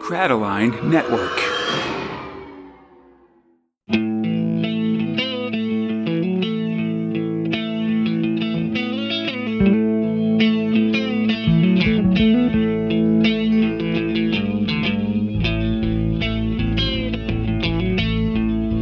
Crataline Network.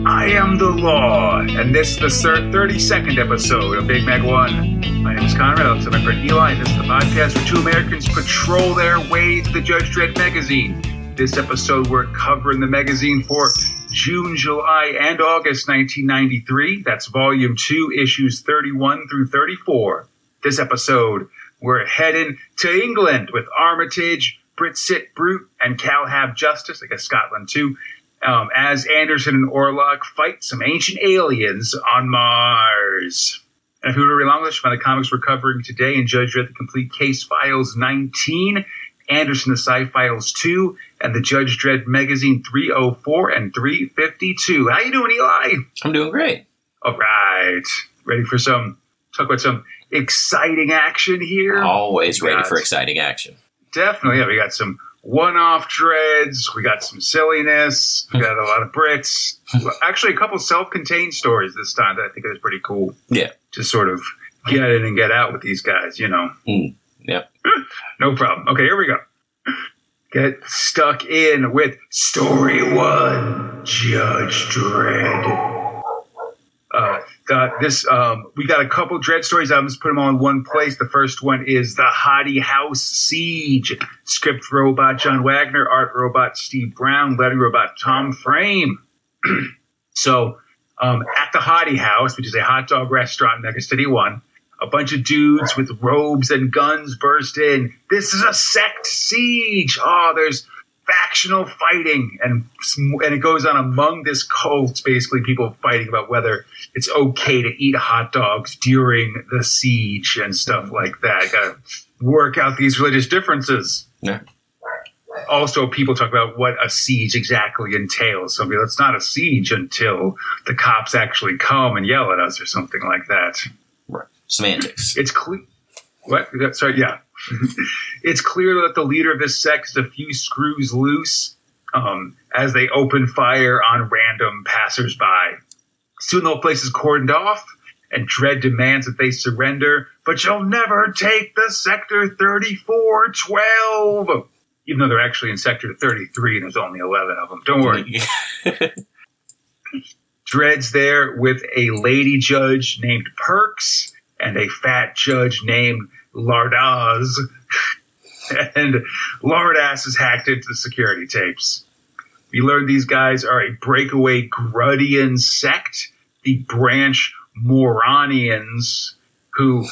I am the law, and this is the 32nd episode of Big Mag One. My name is Conrad. I'm my friend Eli. This is the podcast where two Americans patrol their way to the Judge Dredd magazine. This episode, we're covering the magazine for June, July, and August 1993. That's volume two, issues 31 through 34. This episode, we're heading to England with Armitage, Britsit Brute, and Calhab Justice, I guess Scotland too, um, as Anderson and Orlok fight some ancient aliens on Mars. And read along with us, find the comics we're covering today in Judge Dredd the Complete Case Files 19, Anderson the Psi Files 2, and the Judge Dredd Megazine 304 and 352. How you doing, Eli? I'm doing great. All right. Ready for some, talk about some exciting action here? Always ready for exciting action. Definitely. Yeah, we got some one-off Dredds. We got some silliness. We got a lot of Brits. Actually, a couple self-contained stories this time that I think is pretty cool. Yeah. Just sort of get in and get out with these guys, you know. Mm. No problem. Okay, here we go. Get stuck in with story one, Judge Dredd. Uh, got this. Um, we got a couple Dredd stories. I'm just put them all in one place. The first one is the Hottie House Siege. Script robot John Wagner, art robot Steve Brown, lettering robot Tom Frame. so, um, at the Hottie House, which is a hot dog restaurant in Mega City One, a bunch of dudes with robes and guns burst in. This is a sect siege. Oh, there's factional fighting, and and it goes on among this cult. Basically, people fighting about whether it's okay to eat hot dogs during the siege and stuff like that. Got to work out these religious differences. Yeah. Also, people talk about what a siege exactly entails. So, I mean, it's not a siege until the cops actually come and yell at us or something like that. Semantics. it's clear. What? Sorry, yeah. it's clear that the leader of this sect is a few screws loose um, as they open fire on random passersby. Soon the whole place is cordoned off, and Dredd demands that they surrender, but you'll never take the Sector 3412! Even though they're actually in Sector 33 and there's only 11 of them. Don't worry. Dredd's there with a lady judge named Perks and a fat judge named Lardaz. and Lardass is hacked into the security tapes. We learn these guys are a breakaway Gruddian sect, the branch Moronians, who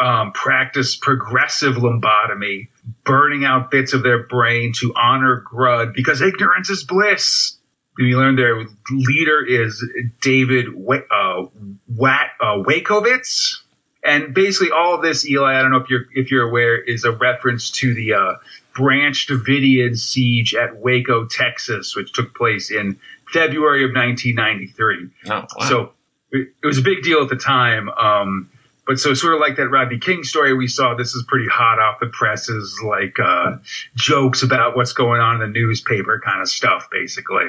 um, practice progressive lobotomy, burning out bits of their brain to honor Grud because ignorance is bliss. We learn their leader is David Wa- uh, Wat- uh, Wakovitz. And basically, all of this, Eli, I don't know if you're if you're aware, is a reference to the uh, Branch Davidian siege at Waco, Texas, which took place in February of 1993. Oh, wow. So it, it was a big deal at the time. Um, but so sort of like that Rodney King story we saw, this is pretty hot off the presses, like uh, jokes about what's going on in the newspaper kind of stuff, basically.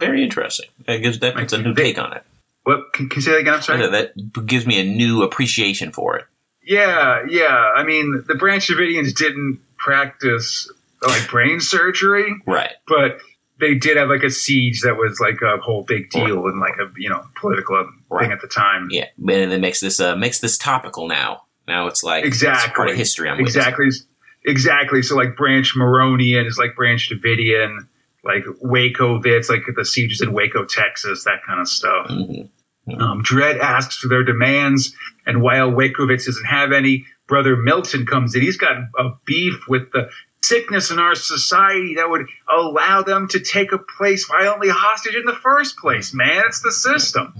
Very interesting. That gives that puts a new take on it. What can, can you say that again? I'm sorry. That gives me a new appreciation for it. Yeah, yeah. I mean, the Branch Davidians didn't practice like brain surgery, Right. but they did have like a siege that was like a whole big deal and like a you know political Right. thing at the time. Yeah. And it makes this uh, makes this topical now. Now it's like it's Exactly. part of history. I'm witnessing. exactly, exactly. So like Branch Moronian is like Branch Davidian, like Wakovitz, like the sieges in Waco, Texas, that kind of stuff. Mhm. Um, Dredd asks for their demands, and while Wakovitz doesn't have any, Brother Milton comes in. He's got a beef with the sickness in our society that would allow them to take a place violently hostage in the first place, man. It's the system.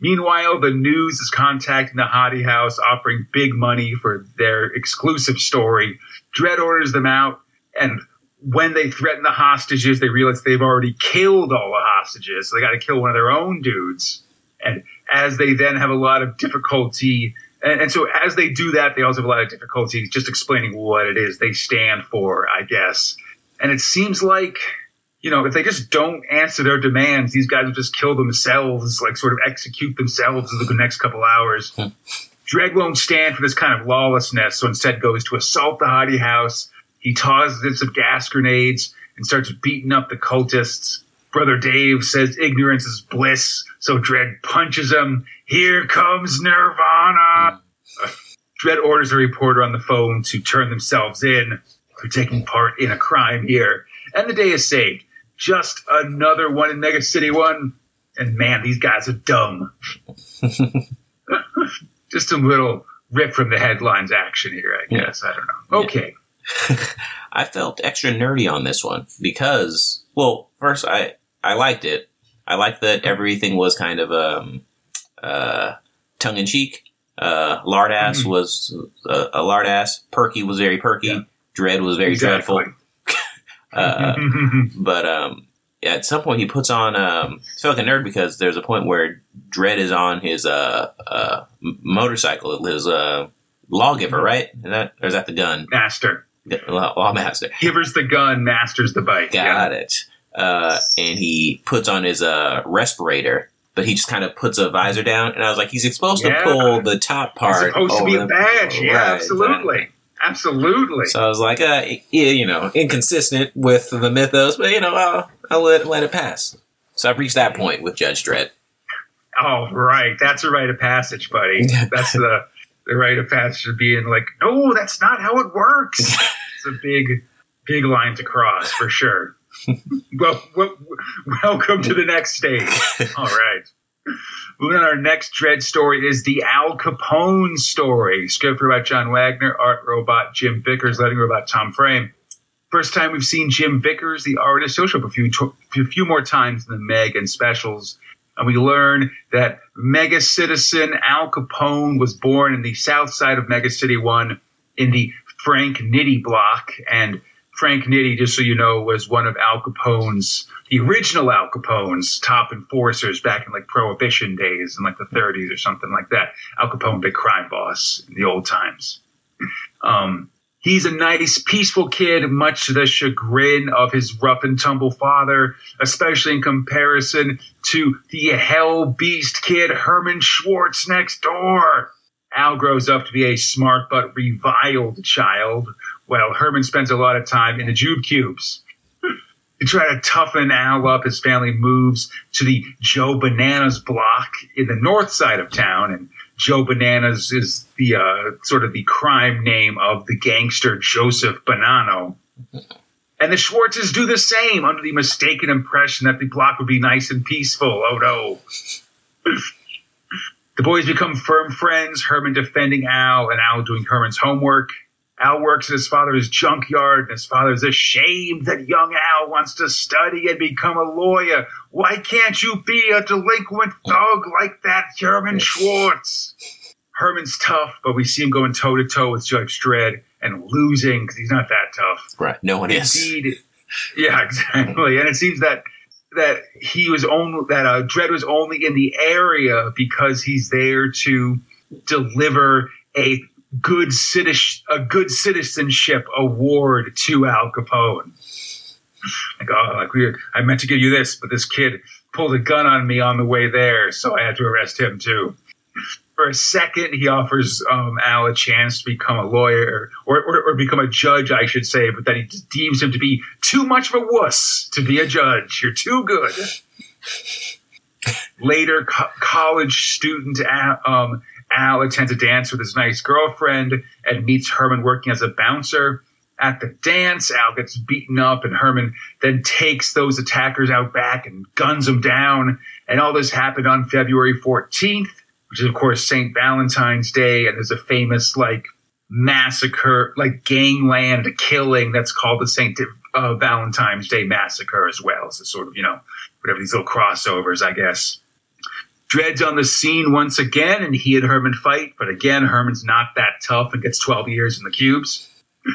Meanwhile, the news is contacting the Hottie House, offering big money for their exclusive story. Dredd orders them out, and when they threaten the hostages, they realize they've already killed all the hostages. So they got to kill one of their own dudes. And as they then have a lot of difficulty, and, and so as they do that, they also have a lot of difficulty just explaining what it is they stand for, I guess. And it seems like, you know, if they just don't answer their demands, these guys will just kill themselves, like sort of execute themselves in the next couple hours. Hmm. Dredd won't stand for this kind of lawlessness, so instead goes to assault the Hottie house. He tosses in some gas grenades and starts beating up the cultists. Brother Dave says ignorance is bliss, so Dredd punches him. Here comes Nirvana. Dredd orders a reporter on the phone to turn themselves in for taking part in a crime here. And the day is saved. Just another one in Mega City 1. And man, these guys are dumb. Just a little rip from the headlines action here, I Yeah. guess. I don't know. Okay. I felt extra nerdy on this one because, well, first I I liked it. I liked that everything was kind of um, uh, tongue in cheek. Uh, Lardass Mhm. was uh, a Lardass. Perky was very perky. Yeah. Dredd was very Exactly. dreadful. Uh, but um, at some point he puts on. Um, I feel like a nerd because there's a point where Dredd is on his uh, uh, motorcycle, his uh, lawgiver, right? Is that or is that the gun? Master. The Law, lawmaster. Giver's the gun, master's the bike. Got it. Uh, and he puts on his uh, respirator, but he just kind of puts a visor down. And I was like, he's supposed Yeah. to pull the top It's part. supposed to be a the- badge. Yeah, Right, absolutely. Absolutely. So I was like, uh, yeah, you know, inconsistent with the mythos, but you know, I'll, I'll let, let it pass. So I've reached that point with Judge Dredd. Oh, right. That's a rite of passage, buddy. That's the the rite of passage of being like, no, that's not how it works. it's a big, big line to cross for sure. well, well, welcome to the next stage. All right. Moving on, our next Dredd story is the Al Capone story. Script by John Wagner, art robot Jim Vickers, letting robot Tom Frame. First time we've seen Jim Vickers, the artist. Up a few, a few more times in the Meg and specials and we learn that mega citizen Al Capone was born in the south side of Mega City 1 in the Frank Nitti block. And Frank Nitti, just so you know, was one of Al Capone's, the original Al Capone's top enforcers back in like Prohibition days in like the 30s or something like that. Al Capone, big crime boss in the old times. Um, He's a nice, peaceful kid, much to the chagrin of his rough and tumble father, especially in comparison to the hell beast kid Herman Schwartz next door. Al grows up to be a smart but reviled child, while Herman spends a lot of time in the Juve cubes. To try to toughen Al up, his family moves to the Joe Bananas block in the north side of town, and Joe Bananas is the uh, sort of the crime name of the gangster Joseph Bonanno. And the Schwartzes do the same under the mistaken impression that the block would be nice and peaceful. Oh no. the boys become firm friends, Herman defending Al and Al doing Herman's homework. Al works at his father's junkyard, and his father is ashamed that young Al wants to study and become a lawyer. Why can't you be a delinquent thug like that Herman Schwartz? Herman's tough, but we see him going toe to toe with Judge Dredd and losing because he's not that tough. Right. No one is. Indeed, yeah, exactly. And it seems that that he was only that uh, Dredd was only in the area because he's there to deliver a good citizen a good citizenship award to Al Capone. Like, oh, like we, I meant to give you this, but this kid pulled a gun on me on the way there, so I had to arrest him too. For a second, he offers um, Al a chance to become a lawyer or, or, or become a judge, I should say, but then he deems him to be too much of a wuss to be a judge. You're too good. Later, co- college student um, Al attends a dance with his nice girlfriend and meets Herman working as a bouncer. At the dance, Al gets beaten up, and Herman then takes those attackers out back and guns them down. And all this happened on February 14th, which is, of course, St. Valentine's Day. And there's a famous, like, massacre, like gangland killing that's called the St. Uh, Valentine's Day Massacre as well. So, sort of, you know, whatever these little crossovers, I guess. Dredd's on the scene once again, and he and Herman fight, but again, Herman's not that tough and gets 12 years in the cubes.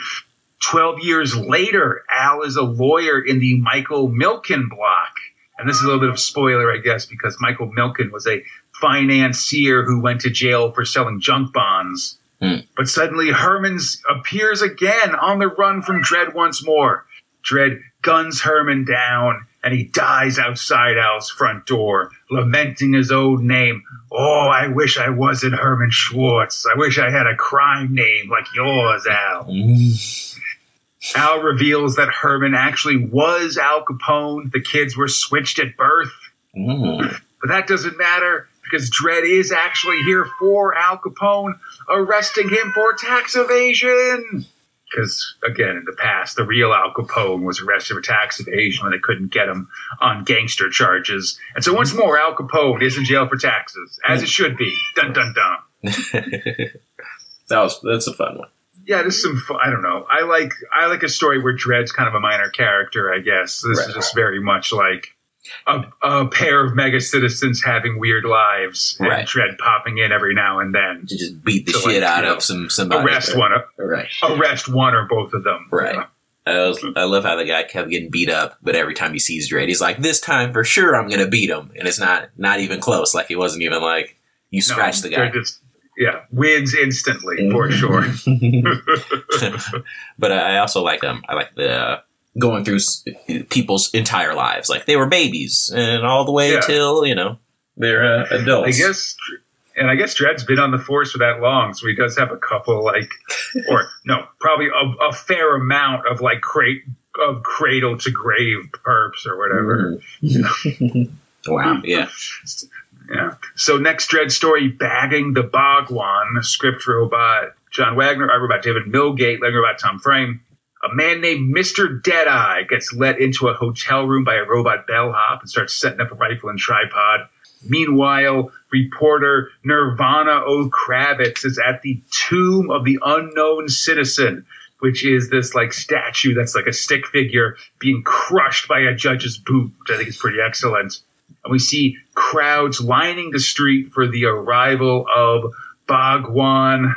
12 years later, Al is a lawyer in the Michael Milken block. And this is a little bit of a spoiler, I guess, because Michael Milken was a financier who went to jail for selling junk bonds. Hmm. But suddenly Herman's appears again on the run from Dredd once more. Dredd guns Herman down and he dies outside Al's front door, lamenting his old name. Oh, I wish I wasn't Herman Schwartz. I wish I had a crime name like yours, Al. Al reveals that Herman actually was Al Capone. The kids were switched at birth. Mm. But that doesn't matter because Dredd is actually here for Al Capone, arresting him for tax evasion. Because, again, in the past, the real Al Capone was arrested for tax evasion when they couldn't get him on gangster charges. And so, once more, Al Capone is in jail for taxes, as it should be. Dun dun dun. that was that's a fun one. Yeah, this is some. fu- I don't know. I like I like a story where Dredd's kind of a minor character. I guess this is just very much like a, a pair of mega citizens having weird lives, and Right. Dredd popping in every now and then. To just beat the So, like, shit out you know, of some somebody. Arrest one, Right. arrest one or both of them. Right. I, was, I love how the guy kept getting beat up, but every time he sees Dredd, he's like, "This time for sure, I'm gonna beat him," and it's not not even close. Like he wasn't even like you No, scratch the guy. Just, yeah, wins instantly for sure. but I also like um I like the uh, going through people's entire lives. Like they were babies, and all the way Yeah. till you know they're uh, adults. I guess, and I guess Dredd's been on the force for that long, so he does have a couple, like, or no, probably a, a fair amount of like crate of cradle to grave perps or whatever. wow. Yeah. Yeah. So next Dredd story, bagging the Bhagwan, script robot John Wagner, art robot David Millgate, letter robot Tom Frame. A man named Mr. Deadeye gets let into a hotel room by a robot bellhop and starts setting up a rifle and tripod. Meanwhile, reporter Nirvana O. Kravitz is at the tomb of the unknown citizen, which is this like statue that's like a stick figure being crushed by a judge's boot, which I think is pretty excellent and we see crowds lining the street for the arrival of Bhagwan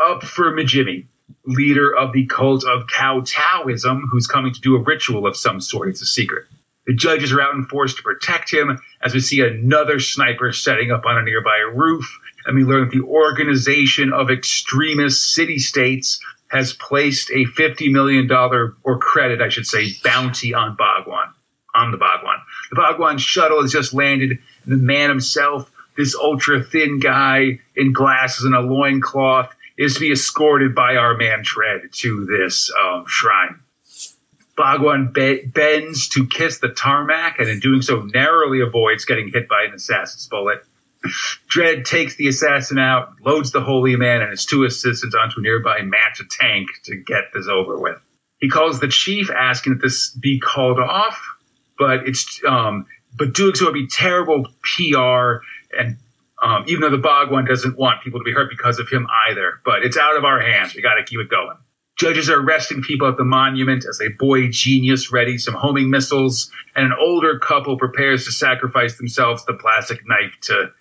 up for Majimi, leader of the cult of Cow Taoism, who's coming to do a ritual of some sort. It's a secret. The judges are out in force to protect him as we see another sniper setting up on a nearby roof. And we learn that the Organization of Extremist City States has placed a $50 million, or credit, I should say, bounty on Bhagwan on the Bhagwan. The Bhagwan shuttle has just landed, and the man himself, this ultra thin guy in glasses and a loincloth, is to be escorted by our man Dredd to this um, shrine. Bhagwan be- bends to kiss the tarmac, and in doing so, narrowly avoids getting hit by an assassin's bullet. Dredd takes the assassin out, loads the holy man and his two assistants onto a nearby match tank to get this over with. He calls the chief, asking that this be called off, but it's um, but doing so would be terrible PR, and um, even though the Bhagwan doesn't want people to be hurt because of him either, but it's out of our hands. We got to keep it going. Judges are arresting people at the monument as a boy genius readies some homing missiles, and an older couple prepares to sacrifice themselves the plastic knife to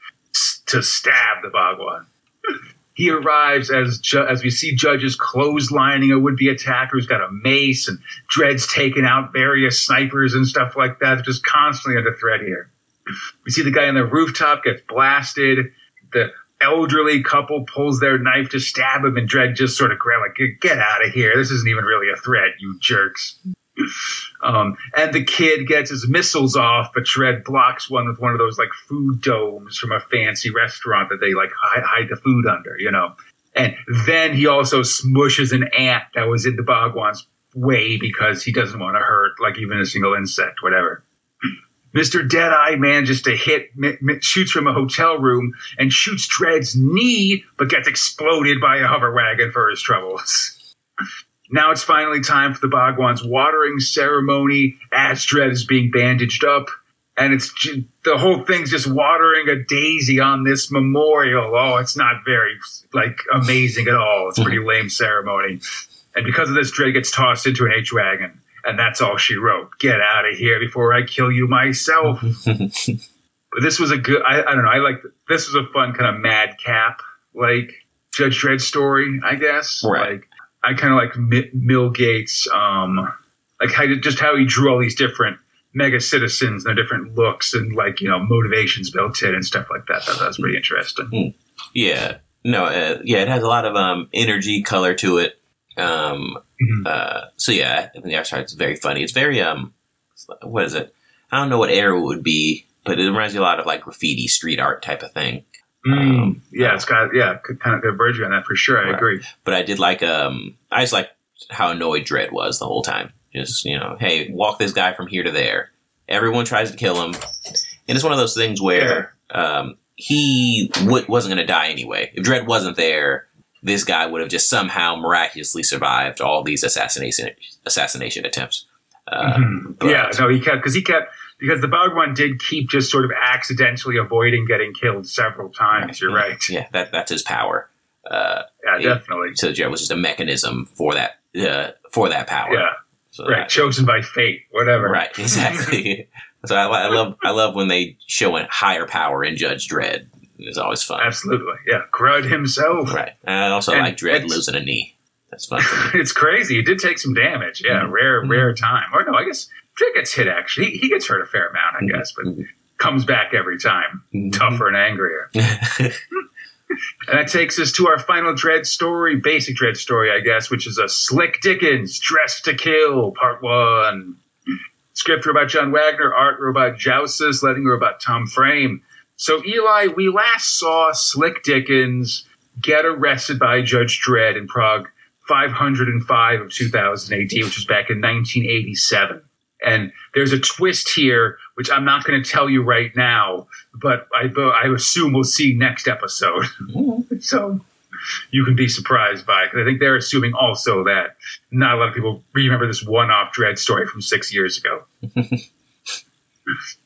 to stab the Bhagwan. He arrives as ju- as we see judges clotheslining a would-be attacker who's got a mace and Dredd's taking out various snipers and stuff like that. Just constantly under threat here. We see the guy on the rooftop gets blasted. The elderly couple pulls their knife to stab him, and Dredd just sort of grab like, "Get- "Get out of here! This isn't even really a threat, you jerks." Um, and the kid gets his missiles off, but Dredd blocks one with one of those like food domes from a fancy restaurant that they like hide, hide the food under, you know. And then he also smushes an ant that was in the Bhagwan's way because he doesn't want to hurt like even a single insect, whatever. Mr. Deadeye manages to hit, m- m- shoots from a hotel room and shoots Dredd's knee, but gets exploded by a hover wagon for his troubles. Now it's finally time for the Bhagwan's watering ceremony as Dredd is being bandaged up. And it's the whole thing's just watering a daisy on this memorial. Oh, it's not very like amazing at all. It's a pretty lame ceremony. And because of this, Dredd gets tossed into an H wagon. And that's all she wrote. Get out of here before I kill you myself. but this was a good, I, I don't know, I like, this was a fun kind of madcap, like Judge Dredd story, I guess. Right. Like, I kind of like Mi- Millgate's, um, like how just how he drew all these different mega citizens and their different looks and like you know motivations built in and stuff like that. That, that was pretty interesting. Yeah. No, uh, yeah, it has a lot of um, energy, color to it. Um, Mhm. uh, so yeah, I think the art style is very funny. It's very um, what is it? I don't know what era it would be, but it reminds me a lot of like graffiti, street art type of thing. Mm, Um, yeah, it's got yeah, could kind of converge on that for sure. I Right. agree. But I did like um, I just like how annoyed Dredd was the whole time. Just you know, hey, walk this guy from here to there. Everyone tries to kill him, and it's one of those things where um, he w- wasn't going to die anyway. If Dredd wasn't there, this guy would have just somehow miraculously survived all these assassination assassination attempts. Uh, Mhm. yeah, no, he kept because he kept because the Bhagwan did keep just sort of accidentally avoiding getting killed several times. You're right. Yeah, that that's his power. Uh, Yeah, Yeah. definitely. so Dredd was just a mechanism for that uh, for that power. Yeah, So right. Chosen by fate, whatever. Right, exactly. so I, I love I love when they show a higher power in Judge Dredd. It's always fun. Absolutely. Yeah, Grud himself. Right. And I also And like Dredd losing a knee. That's fun. it's crazy. He did take some damage. Yeah, Mhm. rare, Mhm. rare time. Or no, I guess Dredd gets hit actually. He, he gets hurt a fair amount, I Mhm. guess, but Mhm. comes back every time, Mm-hmm. tougher and angrier. And that takes us to our final Dredd story, basic Dredd story, I guess, which is a Slick Dickens, Dressed to Kill, Part One. Script robot John Wagner, art robot Joustis, letting robot Tom Frame. So, Eli, we last saw Slick Dickens get arrested by Judge Dredd in Prog 505 of 2000 AD, which was back in 1987. And there's a twist here, which I'm not going to tell you right now, but I, I assume we'll see next episode. Mm-hmm. so you can be surprised by it. 'Cause I think they're assuming also that not a lot of people remember this one-off Dredd story from six years ago.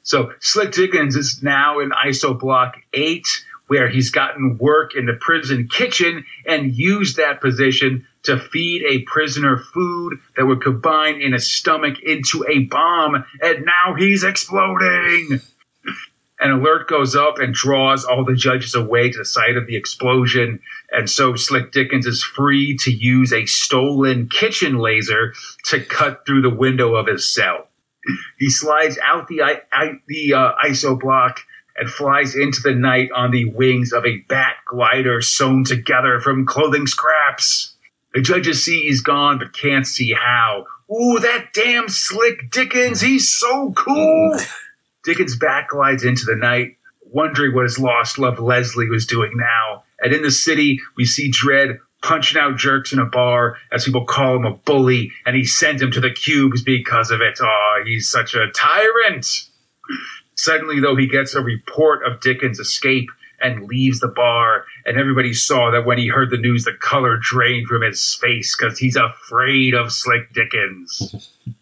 so Slick Dickens is now in ISO Block 8, where he's gotten work in the prison kitchen and used that position to feed a prisoner food that would combine in his stomach into a bomb, and now he's exploding. An alert goes up and draws all the judges away to the site of the explosion, and so Slick Dickens is free to use a stolen kitchen laser to cut through the window of his cell. He slides out the I, I, the uh, ISO block and flies into the night on the wings of a bat glider sewn together from clothing scraps. The judges see he's gone, but can't see how. Ooh, that damn slick Dickens! He's so cool. Dickens back glides into the night, wondering what his lost love Leslie was doing now. And in the city, we see Dredd punching out jerks in a bar as people call him a bully, and he sends him to the cubes because of it. Oh, he's such a tyrant. Suddenly, though, he gets a report of Dickens' escape and leaves the bar. And everybody saw that when he heard the news, the color drained from his face because he's afraid of Slick Dickens.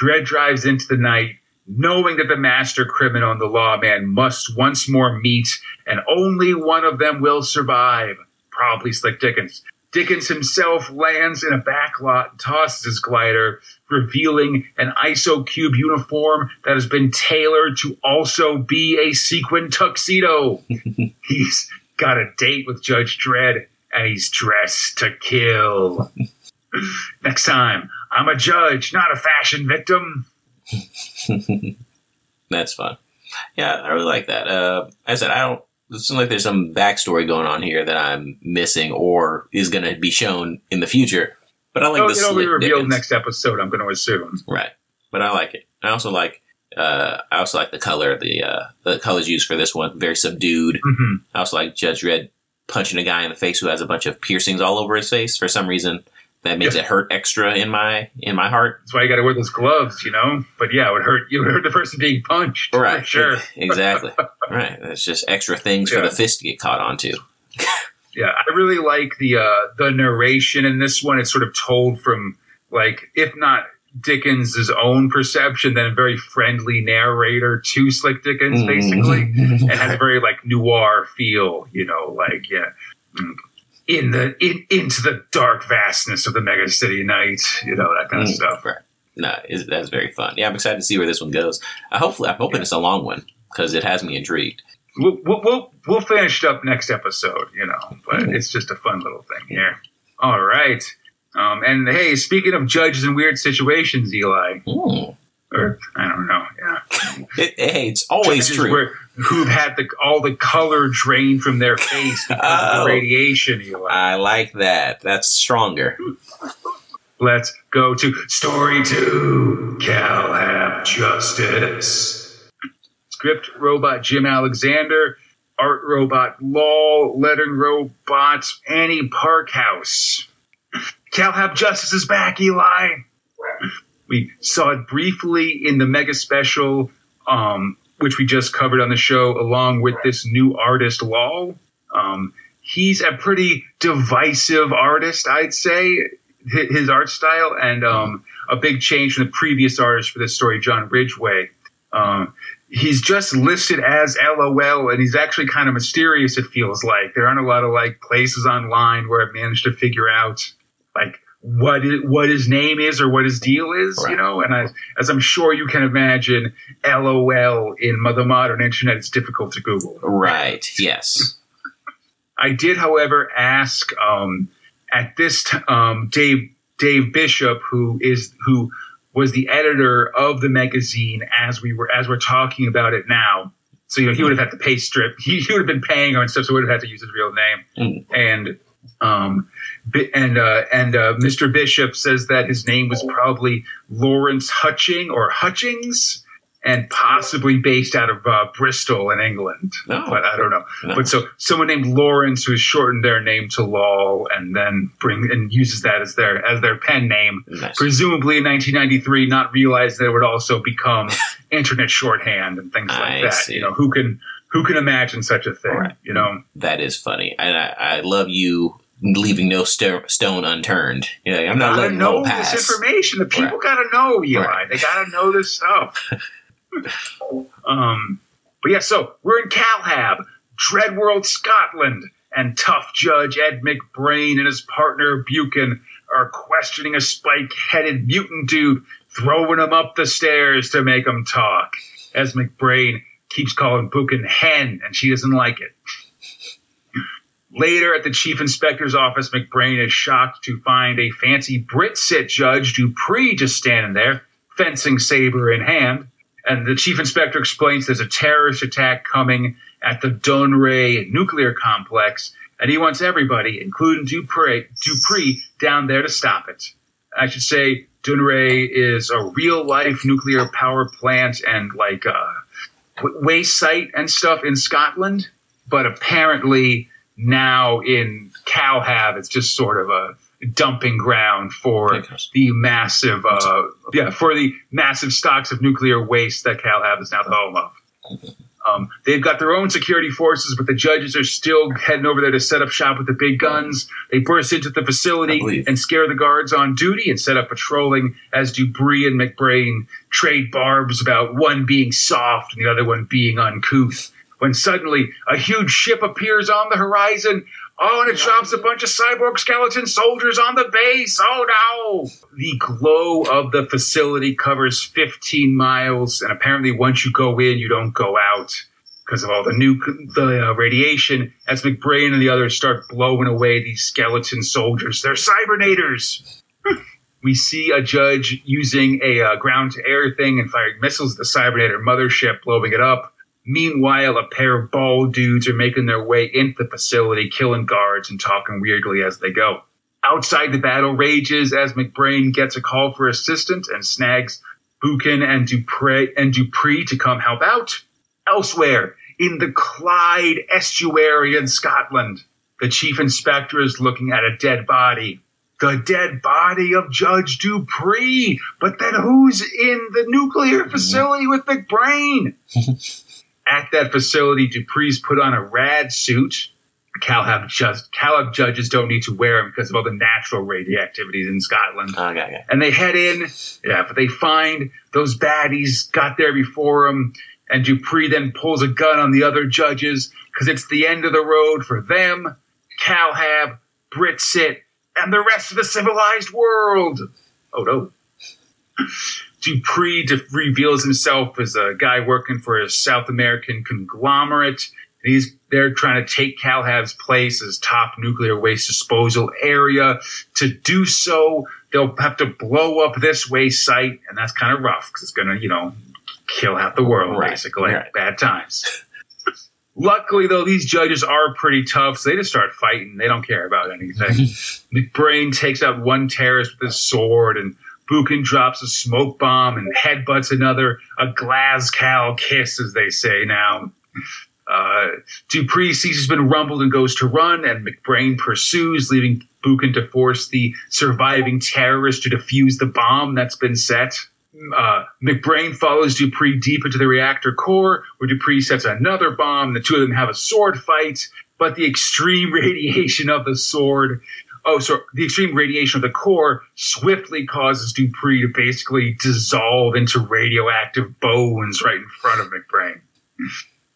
Dredd drives into the night, knowing that the master criminal and the lawman must once more meet, and only one of them will survive. Probably Slick Dickens. Dickens himself lands in a back lot and tosses his glider, revealing an ISO cube uniform that has been tailored to also be a sequin tuxedo. he's got a date with Judge Dredd, and he's dressed to kill. Next time, I'm a judge, not a fashion victim. That's fun. Yeah, I really like that. Uh, I said I don't. It seems like there's some backstory going on here that I'm missing, or is going to be shown in the future. But I like oh, the it'll be revealed Dickens. next episode, I'm going to assume. Right. But I like it. I also like uh, I also like the color, the uh, the colors used for this one, very subdued. hmm I also like Judge Dredd punching a guy in the face who has a bunch of piercings all over his face. For some reason, that makes it hurt extra in my in my heart. That's why you got to wear those gloves, you know. But yeah, it would hurt. You would hurt the person being punched, Right. For sure. exactly. right. It's just extra things for the fist to get caught onto. Yeah, I really like the uh, the narration in this one. It's sort of told from like, if not Dickens' own perception, then a very friendly narrator to Slick Dickens, basically. Mm-hmm. and had a very like noir feel, you know, like yeah, mm, in the in into the dark vastness of the mega city night, you know, that kind of Mm, stuff. Right. No, that's very fun. Yeah, I'm excited to see where this one goes. I hopefully, I'm hoping it's a long one because it has me intrigued. We'll, we'll we'll finish it up next episode, you know, but Mm. it's just a fun little thing here. All right. Um, and hey, speaking of judges in weird situations, Eli, Mm. or I don't know, yeah, It, hey, it's always Judges true. Where, who've had the, all the color drained from their face because of Oh. the radiation. Eli. I like that. That's stronger. Let's go to story two Calhab Justice. Script robot Jim Alexander, art robot Lol, lettering robot Annie Parkhouse. Calhab Justice is back, Eli. We saw it briefly in the mega special, um, which we just covered on the show, along with this new artist, Lol. Um, he's a pretty divisive artist, I'd say, his art style, and um, a big change from the previous artist for this story, John Ridgway. Um, he's just listed as LOL, and he's actually kind of mysterious. It feels like there aren't a lot of like places online where I've managed to figure out like what is, what his name is or what his deal is, you know. And I, as I'm sure you can imagine, LOL in the modern internet is difficult to Google. Right. Yes. I did, however, ask um, at this t- um, Dave Dave Bishop, who is who was the editor of the magazine as we were as we're talking about it now. So you know he would have had to pay strip. He, he would have been paying on stuff, so would have had to use his real name. And um, and uh, and uh, Mr. Bishop says that his name was probably Lawrence Hutching or Hutchings, and possibly based out of uh, Bristol in England. No. But I don't know. No. But so someone named Lawrence who has shortened their name to Lol and then bring and uses that as their as their pen name. Nice. Presumably in 1993, not realize that it would also become internet shorthand and things like I that. see. You know, who can who can imagine such a thing? Right. You know, That is funny, and I, I love you leaving no sto- stone unturned. Yeah, I'm not letting know no pass. this information. The people Right. gotta know, Eli. Right. They gotta know this stuff. um, but yeah, so we're in Calhab, Dreddworld, Scotland, and tough judge Ed MacBrayne and his partner Buchan are questioning a spike-headed mutant dude, throwing him up the stairs to make him talk. As MacBrayne keeps calling Buchan hen, and she doesn't like it. Later at the chief inspector's office, MacBrayne is shocked to find a fancy Brit sit judge Dupree just standing there, fencing saber in hand. And the chief inspector explains there's a terrorist attack coming at the Dounreay nuclear complex, and he wants everybody, including Dupree, Dupree down there to stop it. I should say Dounreay is a real life nuclear power plant and like a w- waste site and stuff in Scotland, but apparently now in Calhab, it's just sort of a dumping ground for the massive, uh, yeah, for the massive stocks of nuclear waste that Calhab is now the home of. Um, they've got their own security forces, but the judges are still heading over there to set up shop with the big guns. They burst into the facility and scare the guards on duty and set up patrolling as Dupree and MacBrayne trade barbs about one being soft and the other one being uncouth. When suddenly a huge ship appears on the horizon. Oh, and it drops a bunch of cyborg skeleton soldiers on the base. Oh no! The glow of the facility covers 15 miles, and apparently, once you go in, you don't go out because of all the new the uh, radiation. As MacBrayne and the others start blowing away these skeleton soldiers, they're cybernators. we see a judge using a uh, ground to air thing and firing missiles at the cybernator mothership, blowing it up. Meanwhile, a pair of bald dudes are making their way into the facility, killing guards and talking weirdly as they go. Outside, the battle rages as MacBrayne gets a call for assistance and snags Buchan and Dupree and Dupree to come help out. Elsewhere, in the Clyde estuary in Scotland, the chief inspector is looking at a dead body. The dead body of Judge Dupree. But then who's in the nuclear facility with MacBrayne? At that facility, Dupree's put on a rad suit. Calhab, just, Calhab judges don't need to wear them because of all the natural radioactivity in Scotland Okay, okay. and they head in. Yeah, but they find those baddies got there before them, and Dupree then pulls a gun on the other judges because it's the end of the road for them, Calhab, Britsit, and the rest of the civilized world. Oh no. Dupree reveals himself as a guy working for a South American conglomerate. And he's there trying to take Calhab's place as top nuclear waste disposal area. To do so, they'll have to blow up this waste site, and that's kind of rough because it's going to, you know, kill half the world, Right, basically. right. Bad times. Luckily, though, these judges are pretty tough, so they just start fighting. They don't care about anything. MacBrayne takes out one terrorist with his sword, and Buchan drops a smoke bomb and headbutts another. A Glasgow kiss, as they say now. Uh, Dupree sees he's been rumbled and goes to run, and MacBrayne pursues, leaving Buchan to force the surviving terrorist to defuse the bomb that's been set. Uh, MacBrayne follows Dupree deep into the reactor core, where Dupree sets another bomb. The two of them have a sword fight, but the extreme radiation of the sword, oh, so the extreme radiation of the core swiftly causes Dupree to basically dissolve into radioactive bones right in front of MacBrayne.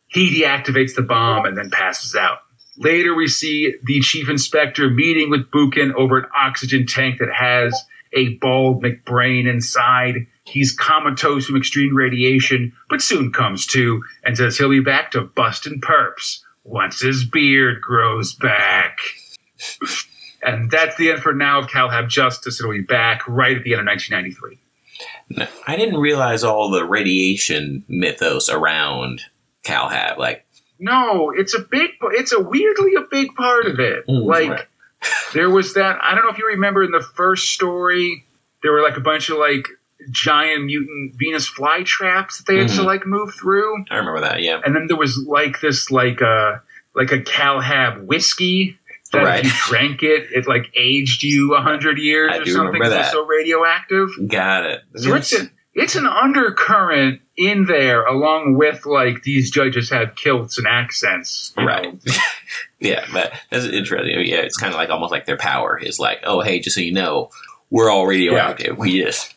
He deactivates the bomb and then passes out. Later, we see the chief inspector meeting with Buchan over an oxygen tank that has a bald MacBrayne inside. He's comatose from extreme radiation, but soon comes to and says he'll be back to busting perps once his beard grows back. and that's the end for now of CalHab Justice. It'll be back right at the end of 1993. No, I didn't realize all the radiation mythos around CalHab. Like, No, it's a big, it's a weirdly a big part of it. Mm, like, right. there was that, I don't know if you remember in the first story, there were like a bunch of like giant mutant Venus flytraps that they had to Mhm. like move through. I remember that. Yeah. and then there was like this like uh like a Calhab whiskey that Right. if you drank it, it like aged you a hundred years I or something. It so radioactive. Got it. So it's an it's an undercurrent in there, along with like these judges have kilts and accents. Right. yeah, but that's interesting. Yeah, it's kind of like almost like their power is like, oh, hey, just so you know, we're all radioactive. We just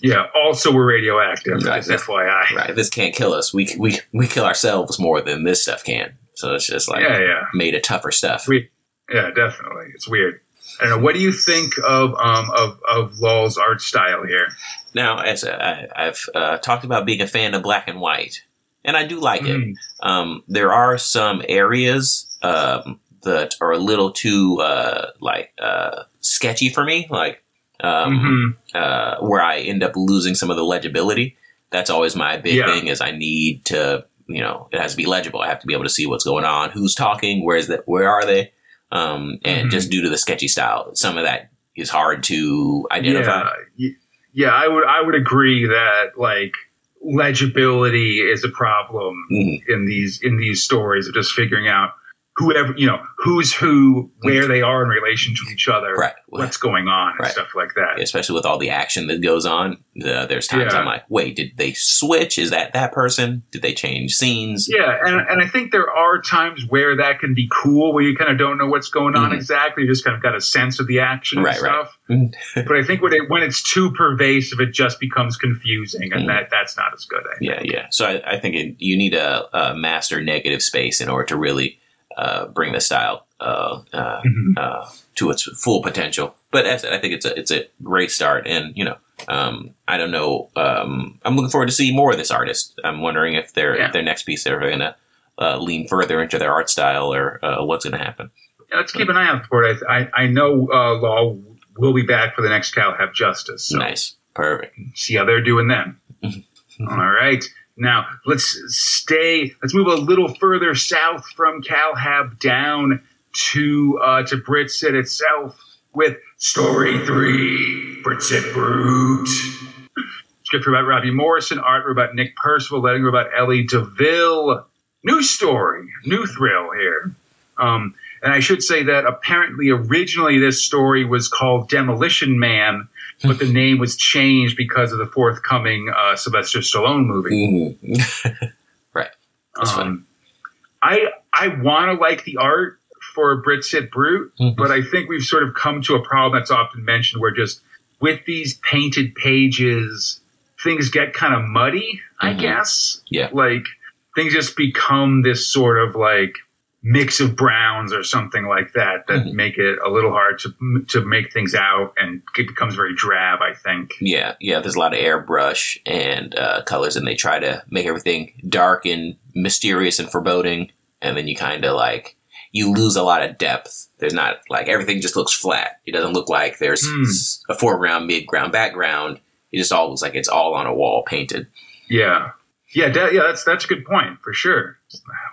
Yeah. Also, we're radioactive. Right. Just FYI. right. This can't kill us. We we we kill ourselves more than this stuff can. So it's just like Yeah, yeah, made of tougher stuff. We- yeah. Definitely, it's weird. I don't know. What do you think of um of of Law's art style here? Now, as I, I've uh, talked about being a fan of black and white, and I do like it. Mm. Um, there are some areas um, that are a little too uh, like uh, sketchy for me, like um, Mhm. uh, where I end up losing some of the legibility. That's always my big Yeah. thing. Is I need to, you know, it has to be legible. I have to be able to see what's going on, who's talking, where's that, where are they, um, and Mhm. just due to the sketchy style, some of that is hard to identify. Yeah, yeah, I would I would agree that like legibility is a problem Mhm. in these in these stories of just figuring out whoever you know who's who, where they are in relation to each other, Right. what's going on, and Right. stuff like that. especially with all the action that goes on. Uh, there's times Yeah. I'm like, wait, did they switch? Is that that person? Did they change scenes? Yeah, and and I think there are times where that can be cool, where you kind of don't know what's going on Mhm. exactly. You just kind of got a sense of the action Right, and stuff. Mhm. but I think when it when it's too pervasive, it just becomes confusing, and Mhm. that that's not as good. I think. Yeah, yeah. So I, I think it, you need a, a master negative space in order to really bring the style uh, uh, Mhm. uh, to its full potential. But as I said, I think it's a it's a great start, and you know, um, I don't know. Um, I'm looking forward to see more of this artist. I'm wondering if their Yeah. if their next piece they're going to uh, lean further into their art style or uh, what's going to happen. Yeah, let's keep an eye out for it. I, I, know uh, Law will be back for the next Calhab Justice. So Nice, perfect. see how they're doing then. All right. Now let's stay. Let's move a little further south from Calhab down to uh, to Britsit itself with story three. Britsit Brute. Script about Robbie Morrison, art about Nick Percival, letting about Ellie Deville. New story, new thrill here. Um, and I should say that apparently originally this story was called Demolition Man, but the name was changed because of the forthcoming uh, Sylvester Stallone movie. Mhm. That's funny. Um, I I want to like the art for Britsit Brute, Mhm. but I think we've sort of come to a problem that's often mentioned where just with these painted pages, things get kind of muddy, I Mhm. guess. Yeah. Like things just become this sort of like mix of browns or something like that that Mhm. make it a little hard to to make things out and it becomes very drab, I think. Yeah, yeah. There's a lot of airbrush and uh, colors, and they try to make everything dark and mysterious and foreboding, and then you kind of like you lose a lot of depth. There's not like everything just looks flat. It doesn't look like there's s- a foreground, midground, background. It just all looks like it's all on a wall painted. Yeah. Yeah, yeah, that's that's a good point for sure.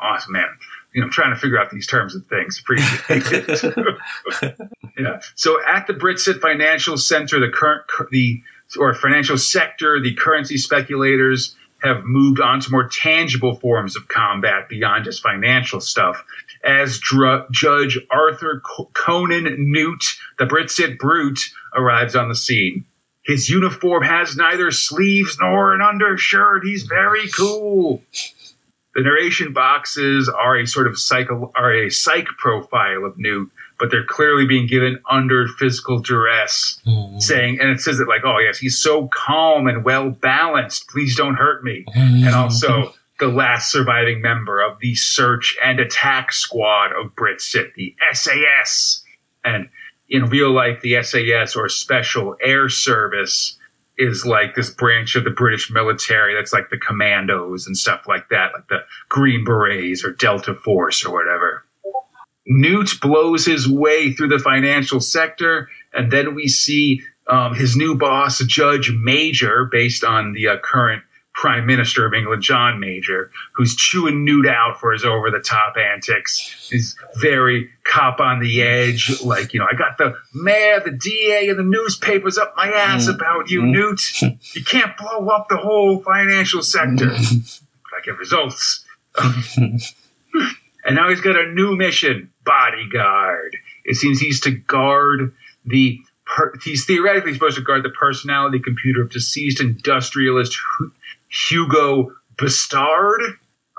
Awesome, man. You know, I'm trying to figure out these terms and things. Appreciate it. yeah. So at the Britsit Financial Center, the current the or financial sector, the currency speculators have moved on to more tangible forms of combat beyond just financial stuff. As Dr- Judge Arthur Co- Conan Newt, the Britsit Brute, arrives on the scene. His uniform has neither sleeves nor an undershirt. He's very cool. The narration boxes are a sort of psycho are a psych profile of Newt, but they're clearly being given under physical duress, mm-hmm. saying, and it says it like, oh yes, he's so calm and well balanced. Please don't hurt me. Mm-hmm. And also the last surviving member of the search and attack squad of Britsit, the SAS. And in real life, the SAS or Special Air Service is like this branch of the British military that's like the commandos and stuff like that, like the Green Berets or Delta Force or whatever. Newt blows his way through the financial sector, and then we see um, his new boss, Judge Major, based on the uh, current Prime Minister of England, John Major, who's chewing Newt out for his over the top antics. He's very cop on the edge, like, you know, I got the mayor, the DA, and the newspapers up my ass mm. about you, mm. Newt. You can't blow up the whole financial sector. I get results. and now he's got a new mission bodyguard. It seems he's to guard the. Per, he's theoretically supposed to guard the personality computer of deceased industrialist Hugo Bastard.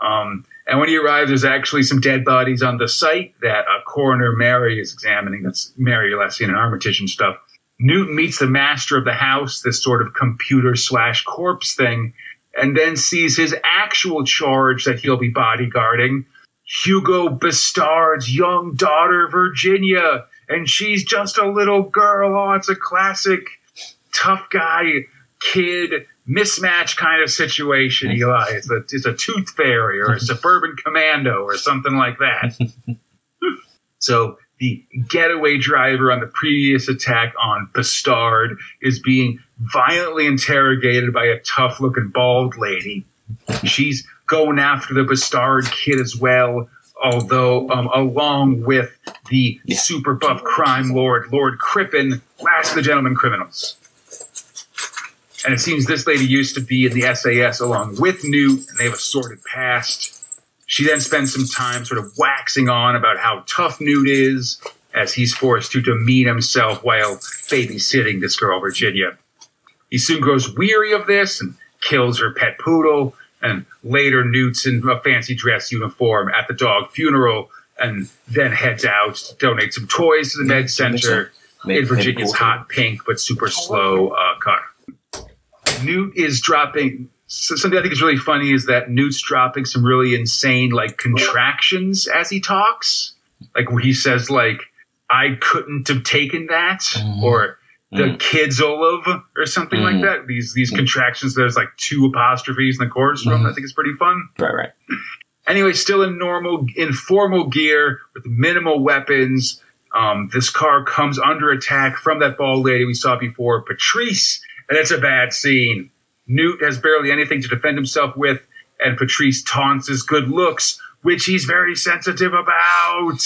Um, and when he arrives, there's actually some dead bodies on the site that uh, coroner Mary is examining. That's Mary Lessian and Armitage and stuff. Newton meets the master of the house, this sort of computer slash corpse thing, and then sees his actual charge that he'll be bodyguarding, Hugo Bastard's young daughter, Virginia. And she's just a little girl. Oh, it's a classic tough guy, kid, mismatch kind of situation, Eli. It's a, it's a tooth fairy or a suburban commando or something like that. so the getaway driver on the previous attack on Bastard is being violently interrogated by a tough looking bald lady. She's going after the Bastard kid as well, although um, along with the super buff crime lord, Lord Crippen, last of the gentlemen criminals. And it seems this lady used to be in the SAS along with Newt, and they have a sordid past. She then spends some time sort of waxing on about how tough Newt is, as he's forced to demean himself while babysitting this girl, Virginia. He soon grows weary of this and kills her pet poodle, and later Newt's in a fancy dress uniform at the dog funeral, and then heads out to donate some toys to the med center in Virginia's hot pink but super slow uh, car. Newt is dropping so something I think is really funny is that Newt's dropping some really insane like contractions as he talks. Like where he says like I couldn't have taken that mm-hmm. or the mm-hmm. kids Olive or something like mm-hmm. that. These these contractions there's like two apostrophes in the chorus from. I think it's pretty fun. Right, right. Anyway, still in normal informal gear with minimal weapons. Um, this car comes under attack from that bald lady we saw before, Patrice, and it's a bad scene. Newt has barely anything to defend himself with, and Patrice taunts his good looks, which he's very sensitive about.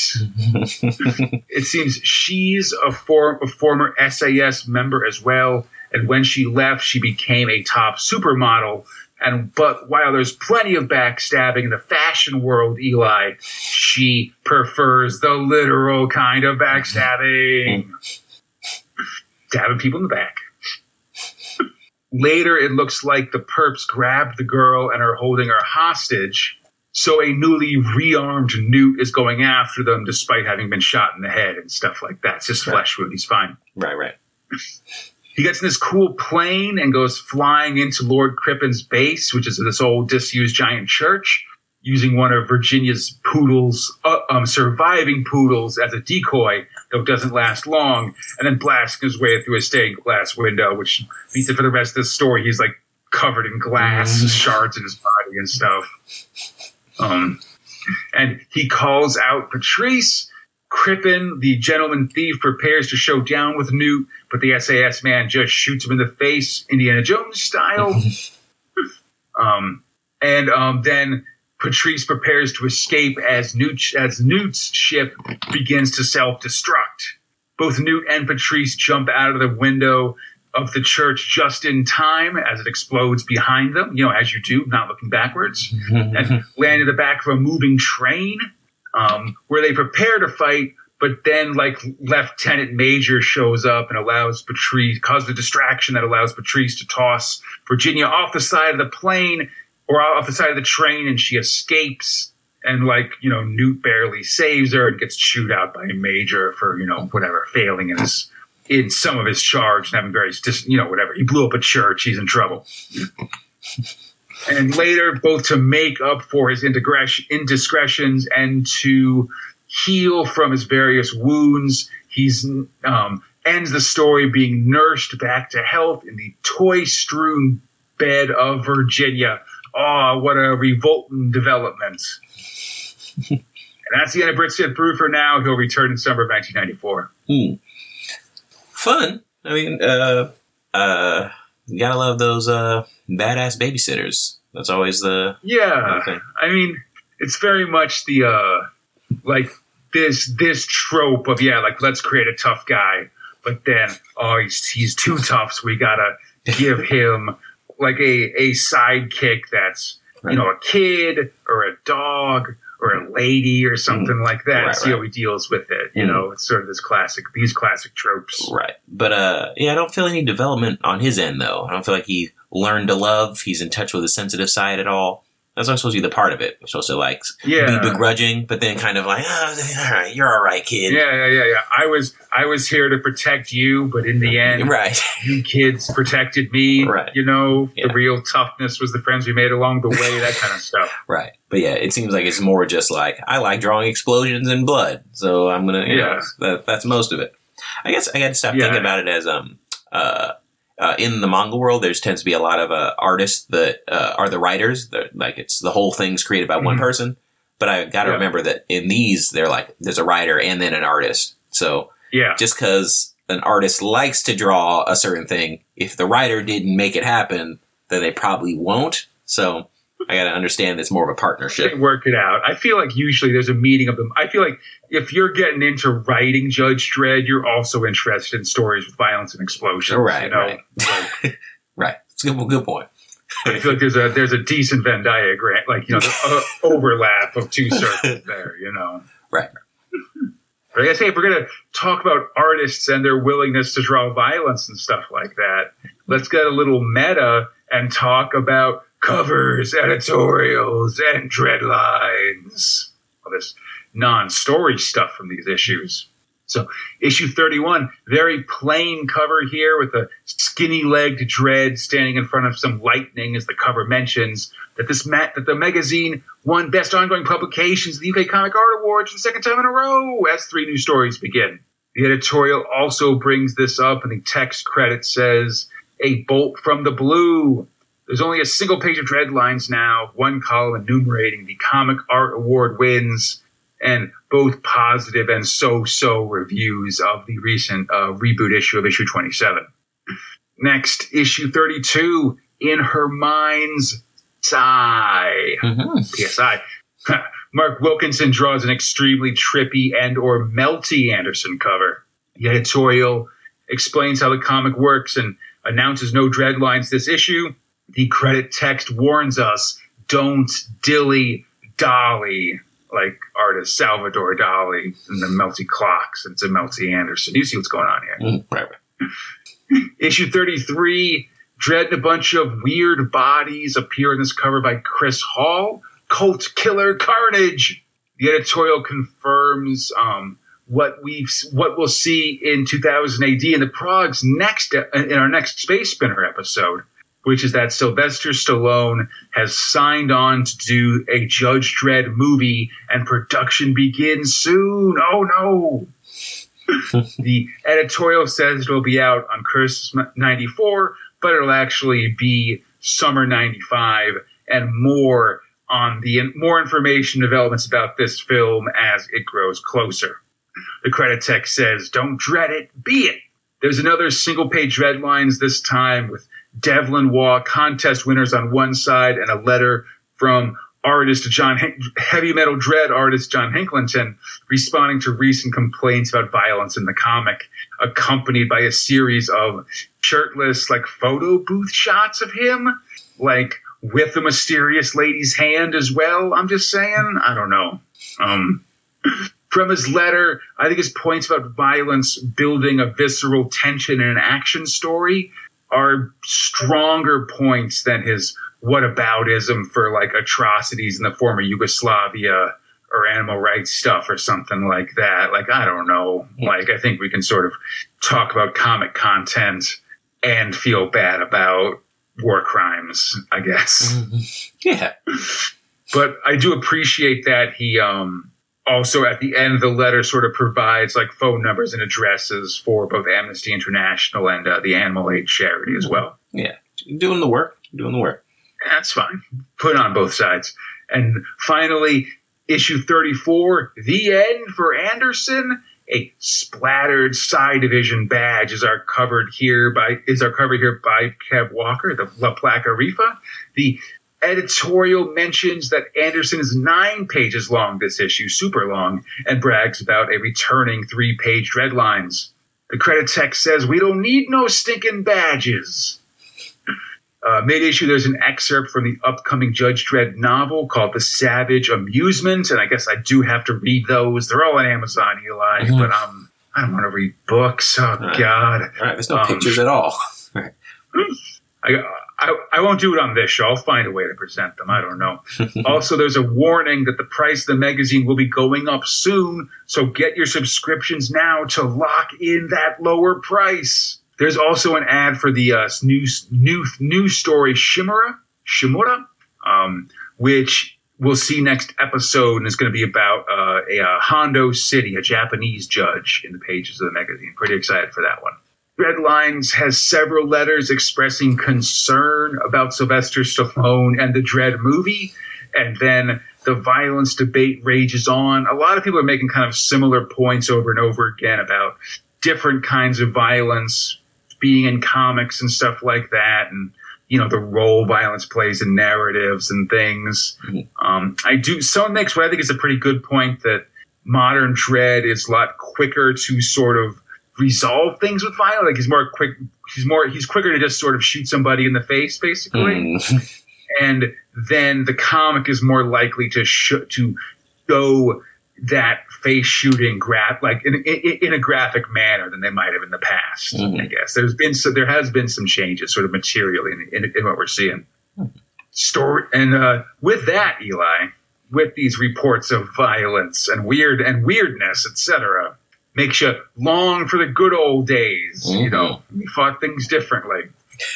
it seems she's a, form, a former SAS member as well, and when she left, she became a top supermodel. And but while there's plenty of backstabbing in the fashion world, Eli, she prefers the literal kind of backstabbing, stabbing people in the back. Later, it looks like the perps grabbed the girl and are holding her hostage. So a newly rearmed Newt is going after them despite having been shot in the head and stuff like that. It's just Right. flesh wound. He's fine. Right, right. He gets in this cool plane and goes flying into Lord Crippen's base, which is this old disused giant church, using one of Virginia's poodles, uh, um, surviving poodles as a decoy, though it doesn't last long, and then blasting his way through a stained glass window, which means that for the rest of the story, he's like covered in glass shards in his body and stuff. Um, and he calls out Patrice. Crippen, the gentleman thief, prepares to show down with Newt, but the SAS man just shoots him in the face, Indiana Jones style. um, and um, then Patrice prepares to escape as Newt as Newt's ship begins to self destruct. Both Newt and Patrice jump out of the window of the church just in time as it explodes behind them, you know, as you do, not looking backwards, and land in the back of a moving train um, where they prepare to fight. But then, like Lieutenant Major shows up and allows Patrice, causes a distraction that allows Patrice to toss Virginia off the side of the plane or off the side of the train, and she escapes. And like you know, Newt barely saves her and gets chewed out by a Major for you know whatever failing in his in some of his charge and having various dis- you know whatever he blew up a church. He's in trouble. and later, both to make up for his indiscretions and to heal from his various wounds, he's um, ends the story being nursed back to health in the toy-strewn bed of Virginia. Oh, what a revolting development! and that's the end of Britsit Brute for now. He'll return in summer of 1994. Hmm. Fun. I mean, uh, uh, you gotta love those uh, badass babysitters. That's always the Yeah, Okay. I mean, it's very much the uh, like this this trope of yeah, like let's create a tough guy, but then oh he's he's too tough, so we gotta give him like a a sidekick that's you know a kid or a dog or a lady or something like that. Mm. Right, See how he deals with it. You Mm. know, it's sort of this classic these classic tropes. right. But uh, yeah, I don't feel any development on his end though. I don't feel like he learned to love. He's in touch with his sensitive side at all. That's not supposed to be the part of it. We're supposed to like Yeah. be begrudging, but then kind of like, oh, all right, you're all right, kid. Yeah, yeah, yeah, yeah. I was I was here to protect you, but in the end, Right. you kids protected me. Right. You know, Yeah. the real toughness was the friends we made along the way, that kind of stuff. Right. But yeah, it seems like it's more just like I like drawing explosions and blood, so I'm gonna. You know, Yeah. that, that's most of it. I guess I got to stop Yeah. thinking about it as um uh. Uh, in the manga world, there's tends to be a lot of uh, artists that uh, are the writers. They're, like it's the whole thing's created by one Mhm. person. But I got to Yeah. remember that in these, they're like there's a writer and then an artist. So Yeah. just because an artist likes to draw a certain thing, if the writer didn't make it happen, then they probably won't. So I got to understand it's more of a partnership. Work it out. I feel like usually there's a meeting of them. I feel like if you're getting into writing Judge Dredd, you're also interested in stories with violence and explosions. Right, you know? right. Like, Right. It's a good, good point. I feel like there's a there's a decent Venn diagram, like you know, the uh, overlap of two circles there. You know. Right. But like I say, if we're going to talk about artists and their willingness to draw violence and stuff like that, let's get a little meta and talk about covers, editorials, and dreadlines. All this non-story stuff from these issues. So, issue 31, very plain cover here with a skinny legged Dredd standing in front of some lightning, as the cover mentions. That this ma- that the magazine won Best Ongoing Publications at the UK Comic Art Awards for the second time in a row as three new stories begin. The editorial also brings this up, and the text credit says, A bolt from the blue. There's only a single page of dread lines now, one column enumerating the Comic Art Award wins, and both positive and so so reviews of the recent uh, reboot issue of issue 27. Next, issue 32, In Her Mind's Eye. Mm-hmm. PSI. Mark Wilkinson draws an extremely trippy and or melty Anderson cover. The editorial explains how the comic works and announces no dreadlines this issue. The credit text warns us, don't dilly dolly, like artist Salvador Dali and the melty clocks. It's a melty Anderson. You see what's going on here. Mm, right. Issue 33, Dredd and a bunch of weird bodies appear in this cover by Chris Hall. Cult Killer Carnage. The editorial confirms um, what we've what we'll see in 2000 AD in the Progs next in our next Space Spinner episode, which is that Sylvester Stallone has signed on to do a Judge Dredd movie, and production begins soon. Oh no! the editorial says it'll be out on Christmas 94, but it'll actually be summer 95 and more on the more information developments about this film as it grows closer. The credit text says, don't dread it, be it. There's another single page red lines this time with Devlin Waugh contest winners on one side and a letter from artist John heavy metal dread artist John Hicklenton responding to recent complaints about violence in the comic, accompanied by a series of shirtless like photo booth shots of him, like with the mysterious lady's hand as well. I'm just saying, I don't know. Um, from his letter, I think his points about violence building a visceral tension in an action story are stronger points than his whataboutism for like atrocities in the former Yugoslavia or animal rights stuff or something like that. Like, I don't know. Like, I think we can sort of talk about comic content and feel bad about war crimes, I guess. Mm-hmm. Yeah. But I do appreciate that he, um, also at the end the letter sort of provides like phone numbers and addresses for both Amnesty International and uh, the Animal Aid charity as well. Yeah. Doing the work. Doing the work. That's fine. Put on both sides. And finally, issue 34, The End for Anderson. A splattered Psi division badge is our covered here by is our cover here by Kev Walker, the La Placa Rifa. The editorial mentions that Anderson is nine pages long this issue, super long, and brags about a returning three page Dreadlines. The credit text says, We don't need no stinking badges. Uh, Mid issue, there's an excerpt from the upcoming Judge Dredd novel called The Savage Amusement, and I guess I do have to read those. They're all on Amazon, Eli, Mhm. but um, I don't want to read books. Oh. God, All right. There's no Um, pictures at all. I, I I won't do it on this show. I'll find a way to present them. I don't know. also, there's a warning that the price of the magazine will be going up soon, so get your subscriptions now to lock in that lower price. There's also an ad for the uh, new new news story Shimura Shimura, um, which we'll see next episode, and it's going to be about uh, a uh, Hondo City, a Japanese judge, in the pages of the magazine. Pretty excited for that one. Dreadlines has several letters expressing concern about Sylvester Stallone and the Dredd movie, and then the violence debate rages on. A lot of people are making kind of similar points over and over again about different kinds of violence being in comics and stuff like that, and you know the role violence plays in narratives and things. Um, I do. Someone makes what I think is a pretty good point that modern Dredd is a lot quicker to sort of resolve things with violence. Like he's more quick. He's more. He's quicker to just sort of shoot somebody in the face, basically Mm. and then the comic is more likely to sh- to show that face shooting grab like in, in, in a graphic manner than they might have in the past. Mhm. I guess there's been so there has been some changes, sort of materially in, in, in what we're seeing. Story and uh, with that, Eli, with these reports of violence and weird and weirdness, etc., makes you long for the good old days. You know, we fought things differently.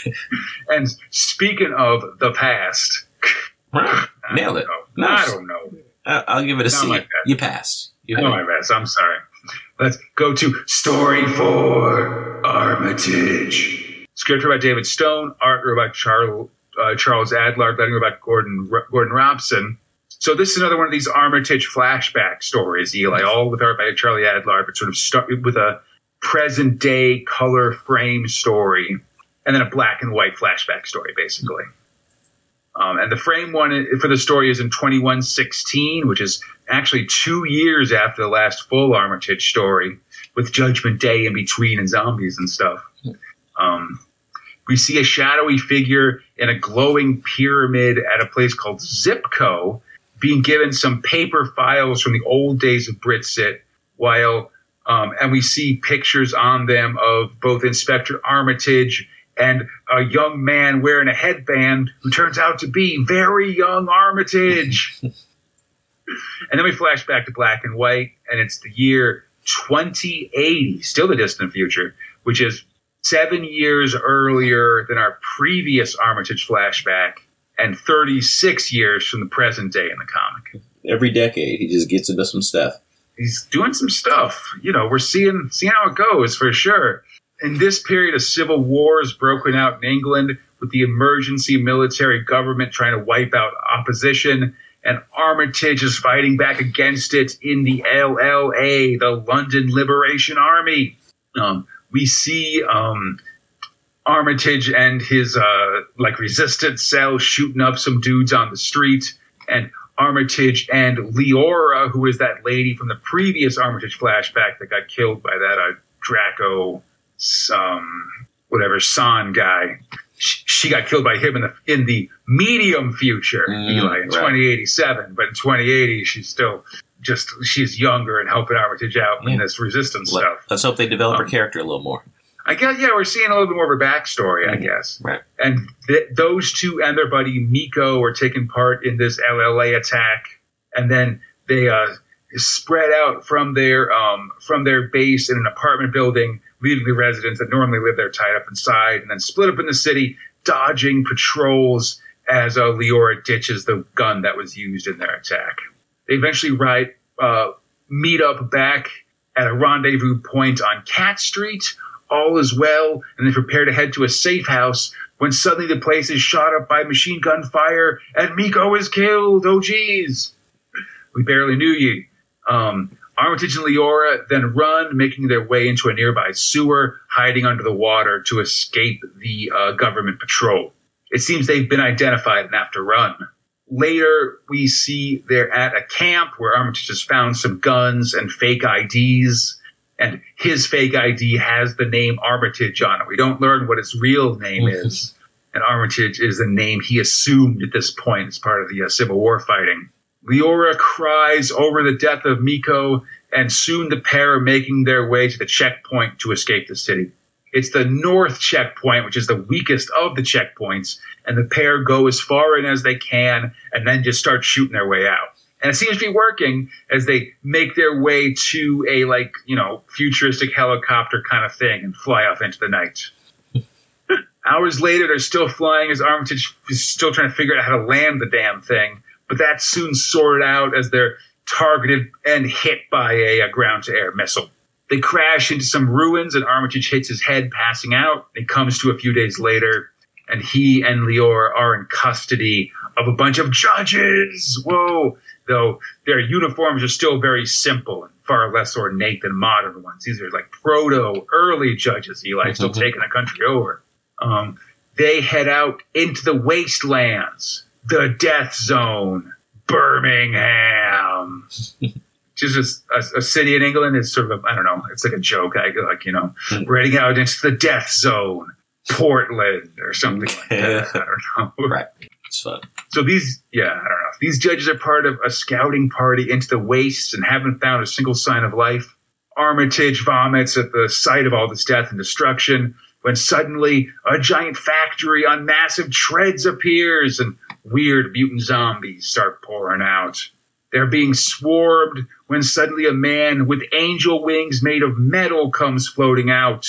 and speaking of the past, Right. I Nailed don't it. know. I don't know. I'll give it a C. like. You passed. You I know my best. I'm sorry. Let's go to story four Armitage. Script by David Stone, art by Charles, uh, Charles Adlard, lettering by Gordon, Gordon Robson. So this is another one of these Armitage flashback stories, Eli, all with art by Charlie Adlard, but sort of start with a present day color frame story, and then a black and white flashback story, basically. Um, and the frame one for the story is in 2116, which is actually two years after the last full Armitage story, with Judgment Day in between and zombies and stuff. Um, we see a shadowy figure in a glowing pyramid at a place called Zipco being given some paper files from the old days of Britsit, while um, and we see pictures on them of both Inspector Armitage and a young man wearing a headband who turns out to be very young Armitage. and then we flash back to black and white, and it's the year 2080, still the distant future, which is seven years earlier than our previous Armitage flashback and 36 years from the present day in the comic. Every decade, he just gets into some stuff. He's doing some stuff. You know, we're seeing seeing how it goes for sure. In this period, a civil war is broken out in England with the emergency military government trying to wipe out opposition, and Armitage is fighting back against it in the LLA, the London Liberation Army. Um, we see um, Armitage and his uh, like resistance cell shooting up some dudes on the street, and Armitage and Leora, who is that lady from the previous Armitage flashback that got killed by that uh, Draco, some whatever San guy. She, she got killed by him in the in the medium future, Mm, Eli, in right. 2087. But in 2080, she's still just she's younger and helping Armitage out in this resistance Let, stuff. us hope they develop her Um, character a little more. I guess yeah, we're seeing a little bit more of her backstory, I guess. Right. And th- those two and their buddy Miko are taking part in this LLA attack, and then they uh, spread out from their um, from their base in an apartment building, leaving the residents that normally live there tied up inside, and then split up in the city, dodging patrols as uh, Leora ditches the gun that was used in their attack. They eventually ride, uh, meet up back at a rendezvous point on Cat Street. All is well, and they prepare to head to a safe house when suddenly the place is shot up by machine gun fire and Miko is killed. Oh, geez. We barely knew you. Um, Armitage and Leora then run, making their way into a nearby sewer, hiding under the water to escape the uh, government patrol. It seems they've been identified and have to run. Later, we see they're at a camp where Armitage has found some guns and fake IDs, and his fake ID has the name Armitage on it. We don't learn what his real name is, and Armitage is the name he assumed at this point as part of the uh, Civil War fighting. Leora cries over the death of Miko, and soon the pair are making their way to the checkpoint to escape the city. It's the north checkpoint, which is the weakest of the checkpoints, and the pair go as far in as they can and then just start shooting their way out. And it seems to be working as they make their way to a like, you know, futuristic helicopter kind of thing and fly off into the night. Hours later, they're still flying as Armitage is still trying to figure out how to land the damn thing, but that's soon sorted out as they're targeted and hit by a, a ground to air missile. They crash into some ruins and Armitage hits his head, passing out. It comes to a few days later, and he and Lior are in custody of a bunch of judges. Whoa! Though their uniforms are still very simple and far less ornate than modern ones. These are like proto early judges, Eli, still Mhm. taking the country over. Um, they head out into the wastelands, the death zone, Birmingham. Just a, a, a city in England is sort of, a, I don't know, it's like a joke. I like, you know, Hmm. we're heading out into the death zone, Portland or something like that. I don't know. Right. So these, yeah, I don't know. These judges are part of a scouting party into the wastes and haven't found a single sign of life. Armitage vomits at the sight of all this death and destruction when suddenly a giant factory on massive treads appears and weird mutant zombies start pouring out. They're being swarmed when suddenly a man with angel wings made of metal comes floating out.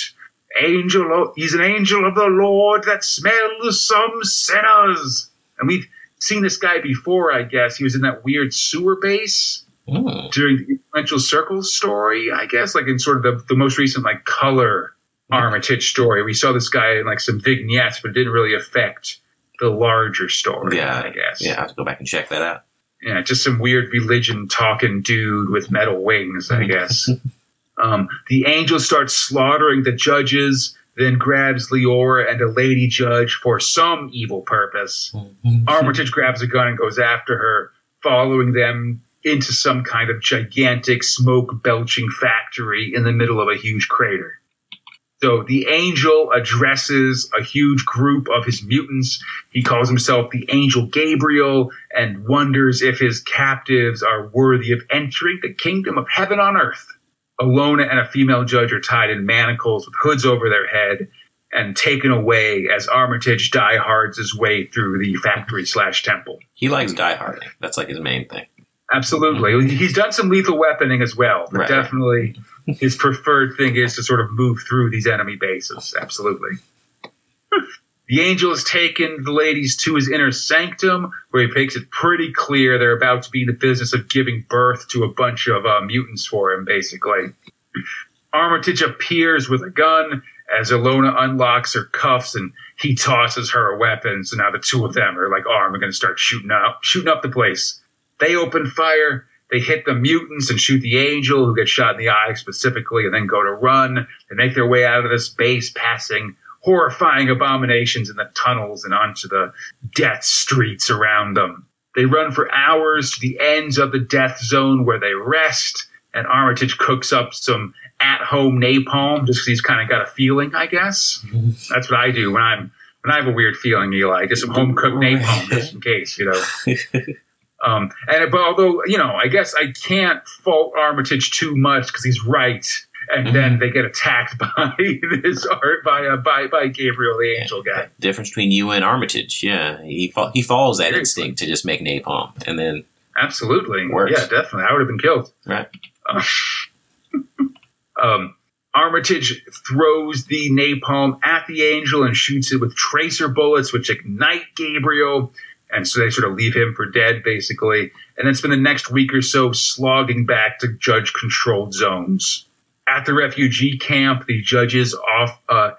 Angel, he's an angel of the Lord that smells some sinners. And we've seen this guy before, I guess. He was in that weird sewer base Mm. during the influential circles story, I guess, like in sort of the, the most recent like color Armitage story. We saw this guy in like some vignettes, but it didn't really affect the larger story, Yeah. I guess. Yeah, I have to go back and check that out. Yeah, just some weird religion talking dude with metal wings, I guess. um, the angel starts slaughtering the judges, then grabs Leora and a lady judge for some evil purpose. Mm-hmm. Armitage grabs a gun and goes after her, following them into some kind of gigantic smoke belching factory in the middle of a huge crater. So the angel addresses a huge group of his mutants. He calls himself the angel Gabriel and wonders if his captives are worthy of entering the kingdom of heaven on earth. Alona and a female judge are tied in manacles with hoods over their head and taken away as Armitage diehards his way through the factory slash temple. He likes dieharding. That's like his main thing. Absolutely. Mm-hmm. He's done some lethal weaponing as well, but Right. definitely his preferred thing is to sort of move through these enemy bases. Absolutely. The angel has taken the ladies to his inner sanctum, where he makes it pretty clear they're about to be in the business of giving birth to a bunch of uh, mutants for him, basically. Armitage appears with a gun as Alona unlocks her cuffs and he tosses her a weapon. So now the two of them are like armed and going to start shooting up, shooting up the place. They open fire. They hit the mutants and shoot the angel who gets shot in the eye specifically and then go to run. They make their way out of this base passing horrifying abominations in the tunnels and onto the death streets around them. They run for hours to the ends of the death zone where they rest, and Armitage cooks up some at home napalm just because he's kind of got a feeling, I guess. That's what I do when I'm when I have a weird feeling, Eli. Just some home cooked napalm just in case, you know. Um, and but although you know, I guess I can't fault Armitage too much because he's right. And then they get attacked by this art by uh, by by Gabriel the Angel guy. Difference between you and Armitage, yeah, he fa- he follows that Seriously. instinct to just make napalm, and then Absolutely, Works. yeah, definitely. I would have been killed. right, Uh, um, Armitage throws the napalm at the angel and shoots it with tracer bullets, which ignite Gabriel. And so they sort of leave him for dead, basically. And then spend the next week or so slogging back to judge controlled zones. At the refugee camp, the judges off, uh,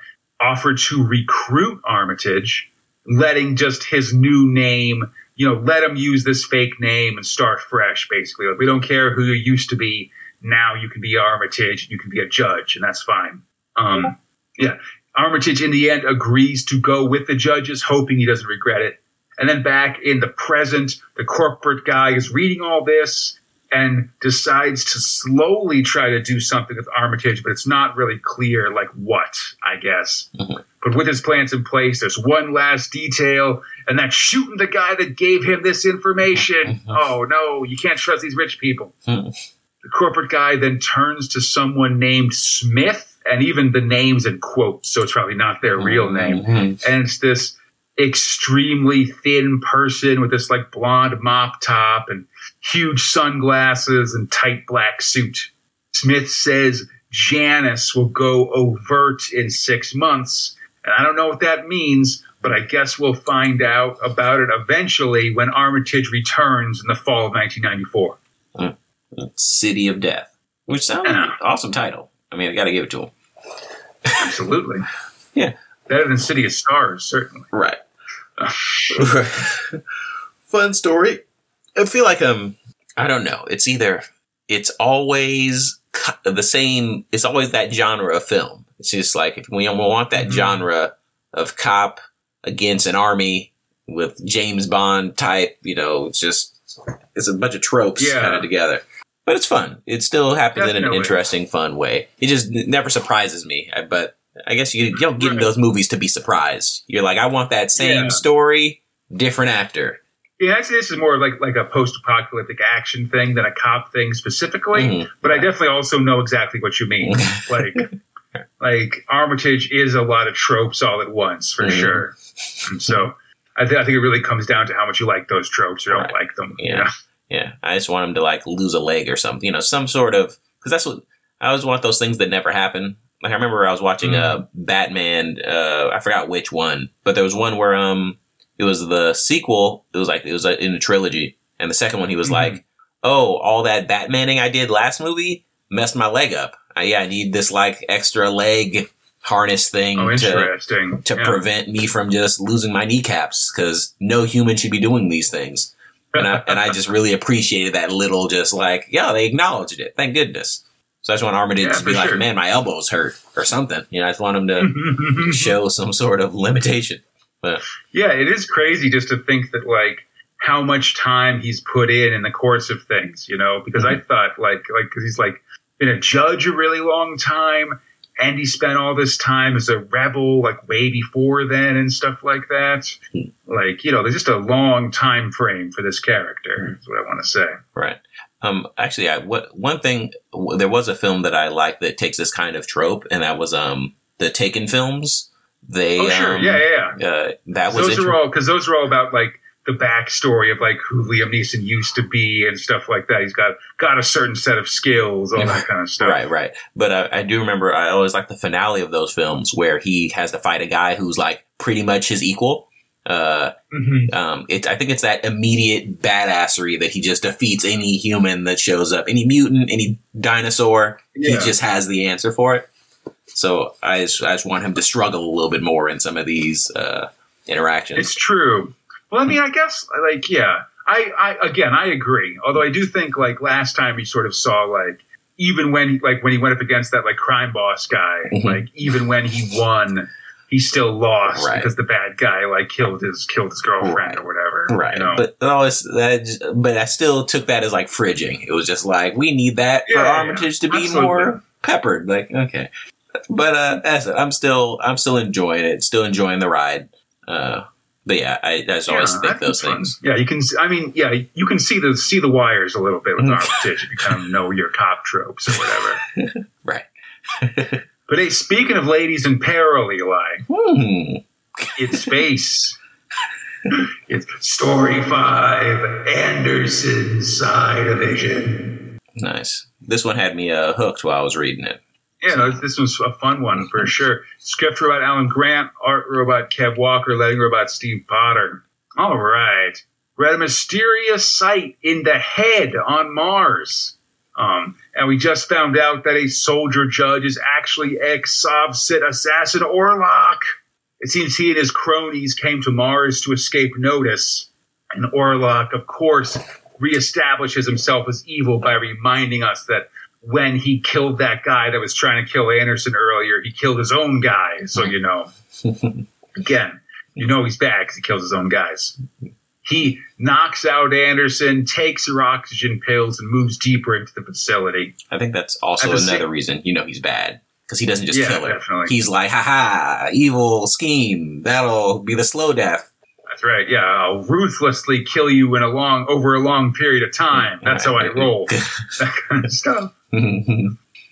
offer to recruit Armitage, letting just his new name, you know, let him use this fake name and start fresh, basically. Like, we don't care who you used to be. Now you can be Armitage, you can be a judge, and that's fine. Um, yeah. Armitage, in the end, agrees to go with the judges, hoping he doesn't regret it. And then back in the present, the corporate guy is reading all this and decides to slowly try to do something with Armitage, but it's not really clear, like what, I guess. Mm-hmm. But with his plans in place, there's one last detail, and that's shooting the guy that gave him this information. Mm-hmm. Mm-hmm. oh no, you can't trust these rich people. The corporate guy then turns to someone named Smith, and even the name's in quotes, so it's probably not their real name. Mhm. And it's this extremely thin person with this like blonde mop top and huge sunglasses and tight black suit. Smith says Janice will go overt in six months. And I don't know what that means, but I guess we'll find out about it eventually when Armitage returns in the fall of 1994. City of Death, which sounds Yeah. awesome title. I mean, I got to give it to him. Absolutely. Yeah. Better than City of Stars, certainly. Right. Fun story. I feel like um, I don't know. It's either it's always the same. It's always that genre of film. It's just like if we want that Mhm. genre of cop against an army with James Bond type, you know, it's just it's a bunch of tropes Yeah. kind of together. But it's fun. It still happens in an interesting, fun way. It just never surprises me. But I guess you, you don't get in Right. those movies to be surprised. You're like, I want that same Yeah. story, different actor. Yeah, actually, this is more like like a post-apocalyptic action thing than a cop thing specifically. Mhm. But I definitely also know exactly what you mean. like, like Armitage is a lot of tropes all at once for Mhm. sure. And so I, th- I think it really comes down to how much you like those tropes or don't Right. like them. you Yeah. know? Yeah, I just want him to like lose a leg or something. You know, some sort of because that's what I always want those things that never happen. Like I remember I was watching Mm-hmm. a Batman. Uh, I forgot which one, but there was one where um it was the sequel. It was like it was uh, in a trilogy, and the second one he was Mhm. like, "Oh, all that Batmaning I did last movie messed my leg up. Uh, yeah, I need this like extra leg harness thing Oh, to to Yeah. prevent me from just losing my kneecaps because no human should be doing these things. And I, and I just really appreciated that little, just like, yeah, they acknowledged it. Thank goodness. So I just want Armitage Yeah, to be like, sure. man, my elbows hurt or something. You know, I just want him to show some sort of limitation. But Yeah, it is crazy just to think that like how much time he's put in in the course of things, you know, because I mm-hmm. thought like like cuz he's like been a judge a really long time and he spent all this time as a rebel like way before then and stuff like that. Hmm. Like, you know, there's just a long time frame for this character. Hmm. Is what I want to say. Right. Um, actually, I, what, one thing, there was a film that I like that takes this kind of trope, and that was, um, the Taken films. They, Oh, sure. um, yeah, yeah, yeah. Uh, that was Those are all because those are all about like the backstory of like who Liam Neeson used to be and stuff like that. He's got got a certain set of skills, all that kind of stuff. Right, right. But uh, I do remember I always like the finale of those films where he has to fight a guy who's like pretty much his equal. Uh, hmm um, it, I think it's that immediate badassery that he just defeats any human that shows up, any mutant, any dinosaur. Yeah. He just has the answer for it. So I just, I just want him to struggle a little bit more in some of these uh, interactions. It's true. Well, I mean, I guess like yeah, I, I again I agree. Although I do think like last time we sort of saw like even when he, like when he went up against that like crime boss guy, Mhm. like even when he won, he's still lost Right. because the bad guy like killed his killed his girlfriend Right. or whatever. Right, You know? but that always that, but I still took that as like fridging. It was just like we need that for Yeah, yeah, Armitage to be absolutely. more peppered. Like okay, but uh, as I'm still I'm still enjoying it, still enjoying the ride. Uh, but yeah, I, I just always Yeah, think I those fun. things. Yeah, you can. I mean, yeah, you can see the see the wires a little bit with. Armitage if you kind of know your cop tropes or whatever. Right. But hey, speaking of ladies in peril, Eli, Hmm. it's space. it's story five, Anderson's Psi Division. Nice. This one had me uh, hooked while I was reading it. Yeah, no, this was a fun one for sure. Script robot Alan Grant, art robot Kev Walker, letting robot Steve Potter. All right. We're at a mysterious site in the head on Mars. Um, and we just found out that a soldier judge is actually ex Sovsit assassin Orlok. It seems he and his cronies came to Mars to escape notice. And Orlok, of course, reestablishes himself as evil by reminding us that when he killed that guy that was trying to kill Anderson earlier, he killed his own guy. So, you know, again, you know he's bad because he kills his own guys. He knocks out Anderson, takes her oxygen pills, and moves deeper into the facility. I think that's also another same- reason you know he's bad because he doesn't just Yeah, kill her. definitely. He's like, ha ha, evil scheme. That'll be the slow death. That's right. Yeah, I'll ruthlessly kill you in a long over a long period of time. That's how I roll. that kind of stuff.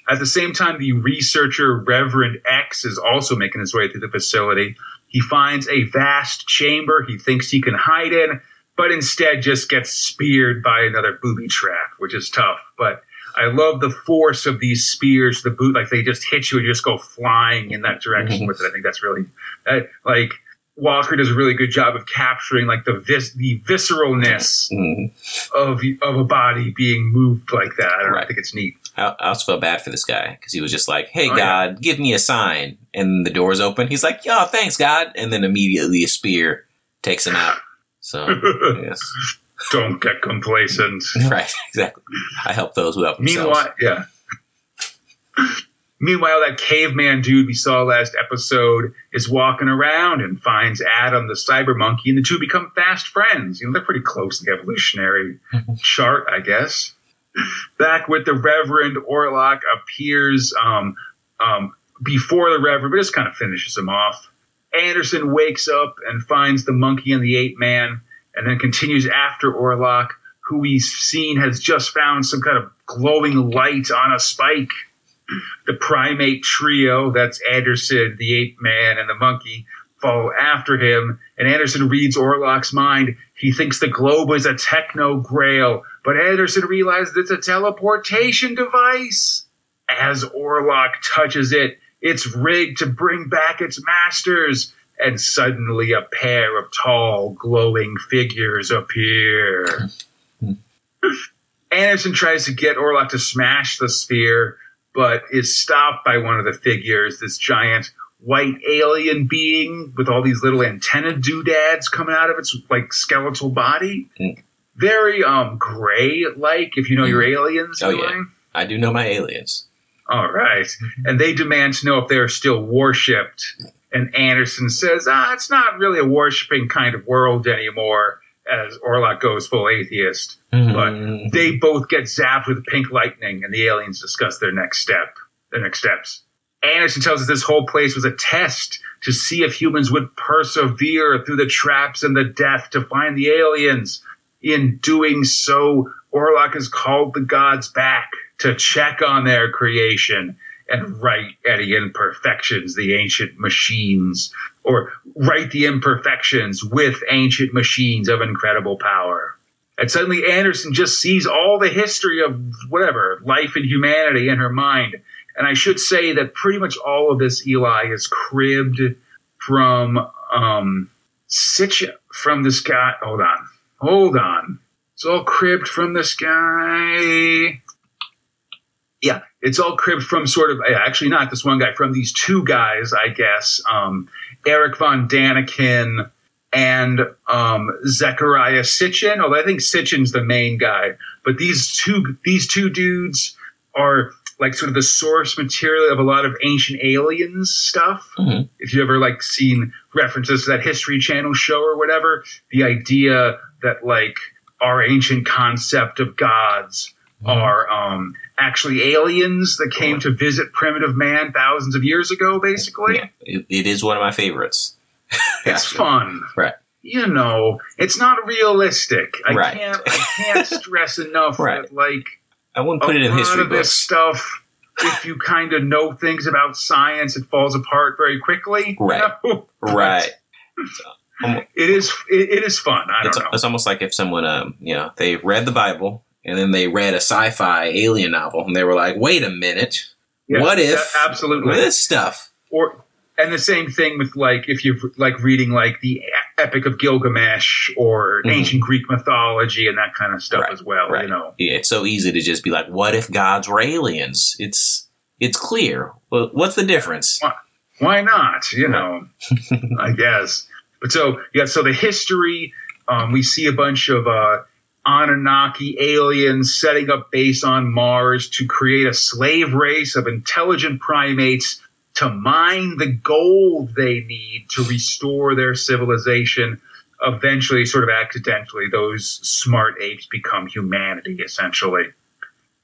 At the same time, the researcher Reverend X is also making his way through the facility. He finds a vast chamber he thinks he can hide in, but instead just gets speared by another booby trap, which is tough. But I love the force of these spears. The boot, like they just hit you and you just go flying in that direction Mhm. with it. I think that's really, like Walker does a really good job of capturing like the vis- the visceralness Mhm. of of a body being moved like that. I don't know, I think it's neat. I, I also felt bad for this guy because he was just like, "Hey Oh, yeah. God, give me a sign," and the doors open. He's like, "Yo, thanks God," and then immediately a spear takes him out. So yes, Don't get complacent. right, exactly. I help those who help themselves. Meanwhile, yeah. Meanwhile, that caveman dude we saw last episode is walking around and finds Adam, the cyber monkey, and the two become fast friends. You know, they're pretty close in the evolutionary chart, I guess. Back with the Reverend Orlok appears um, um, before the Reverend, but just kind of finishes him off. Anderson wakes up and finds the monkey and the ape man, and then continues after Orlok, who we've seen has just found some kind of glowing light on a spike. The primate trio, that's Anderson, the ape man, and the monkey, follow after him, and Anderson reads Orlok's mind. He thinks the globe is a techno grail, but Anderson realizes it's a teleportation device. As Orlok touches it, it's rigged to bring back its masters, and suddenly a pair of tall, glowing figures appear. Anderson tries to get Orlok to smash the sphere, but is stopped by one of the figures, this giant white alien being with all these little antenna doodads coming out of its like skeletal body. Mm. Very um gray like, if you know your aliens. Oh, yeah. I do know my aliens. All right. And they demand to know if they're still worshipped. And Anderson says, ah, it's not really a worshiping kind of world anymore, as Orlok goes full atheist. Mhm. They both get zapped with pink lightning, and the aliens discuss their next step, their next steps. Anderson tells us this whole place was a test to see if humans would persevere through the traps and the death to find the aliens. In doing so, Orlok has called the gods back to check on their creation and right any imperfections, the ancient machines, or write the imperfections with ancient machines of incredible power. And suddenly Anderson just sees all the history of whatever, life and humanity in her mind. And I should say that pretty much all of this, Eli, is cribbed from um Sitch from this guy. Hold on. Hold on. It's all cribbed from this guy. Yeah, it's all cribbed from sort of actually not this one guy, from these two guys, I guess. Um Eric von Daniken and um, Zechariah Sitchin. Although I think Sitchin's the main guy, but these two these two dudes are like sort of the source material of a lot of ancient aliens stuff. Mhm. If you ever like seen references to that History Channel show or whatever, the idea that like our ancient concept of gods are um, actually aliens that came to visit primitive man thousands of years ago, basically. Yeah, it, it is one of my favorites. It's fun. Right. You know, it's not realistic. I Right. can't I can't stress enough Right. that like I wouldn't put it in a lot history of this books. stuff if you kind of know things about science, it falls apart very quickly. you Right. know? Right. It is it, it is fun. I It's, don't know. it's almost like if someone, um, you know, they read the Bible and then they read a sci-fi alien novel and they were like, "Wait a minute, Yeah, what if absolutely this stuff?" or and the same thing with like if you're like reading like the Epic of Gilgamesh or Mhm. ancient Greek mythology and that kind of stuff Right, as well. right. You know, Yeah, it's so easy to just be like, "What if gods were aliens?" It's it's clear. Well, what's the difference? why not? You know, I guess. But so yeah, so the history um, we see a bunch of uh, Anunnaki aliens setting up base on Mars to create a slave race of intelligent primates to mine the gold they need to restore their civilization. Eventually, sort of accidentally, those smart apes become humanity, essentially.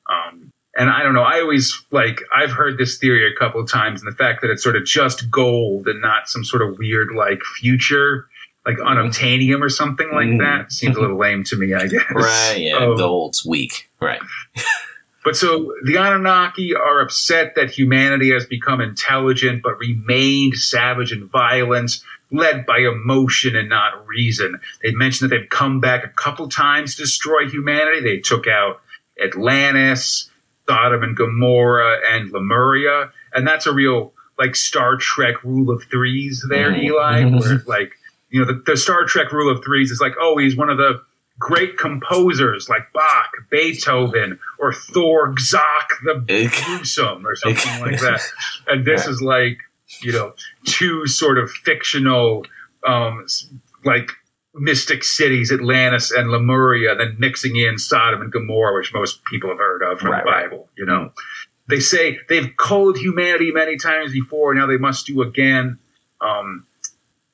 Um, and I don't know. I always like I've heard this theory a couple of times, and the fact that it's sort of just gold and not some sort of weird like future, like unobtainium or something like Mhm. that, seems a little lame to me. I guess. Right? Yeah, Um, gold's weak. Right. but so the Anunnaki are upset that humanity has become intelligent but remained savage and violent, led by emotion and not reason. They mentioned that they've come back a couple times to destroy humanity. They took out Atlantis, Sodom and Gomorrah, and Lemuria. And that's a real like Star Trek rule of threes there, Mhm. Eli, where like you know the, the Star Trek rule of threes is like, oh, he's one of the great composers like Bach, Beethoven, or Thor Gzok the gruesome or something like that. And this is like, you know, two sort of fictional, um, like mystic cities, Atlantis and Lemuria, then mixing in Sodom and Gomorrah, which most people have heard of from Right, the right. Bible, you know. They say they've culled humanity many times before, now they must do again. Um,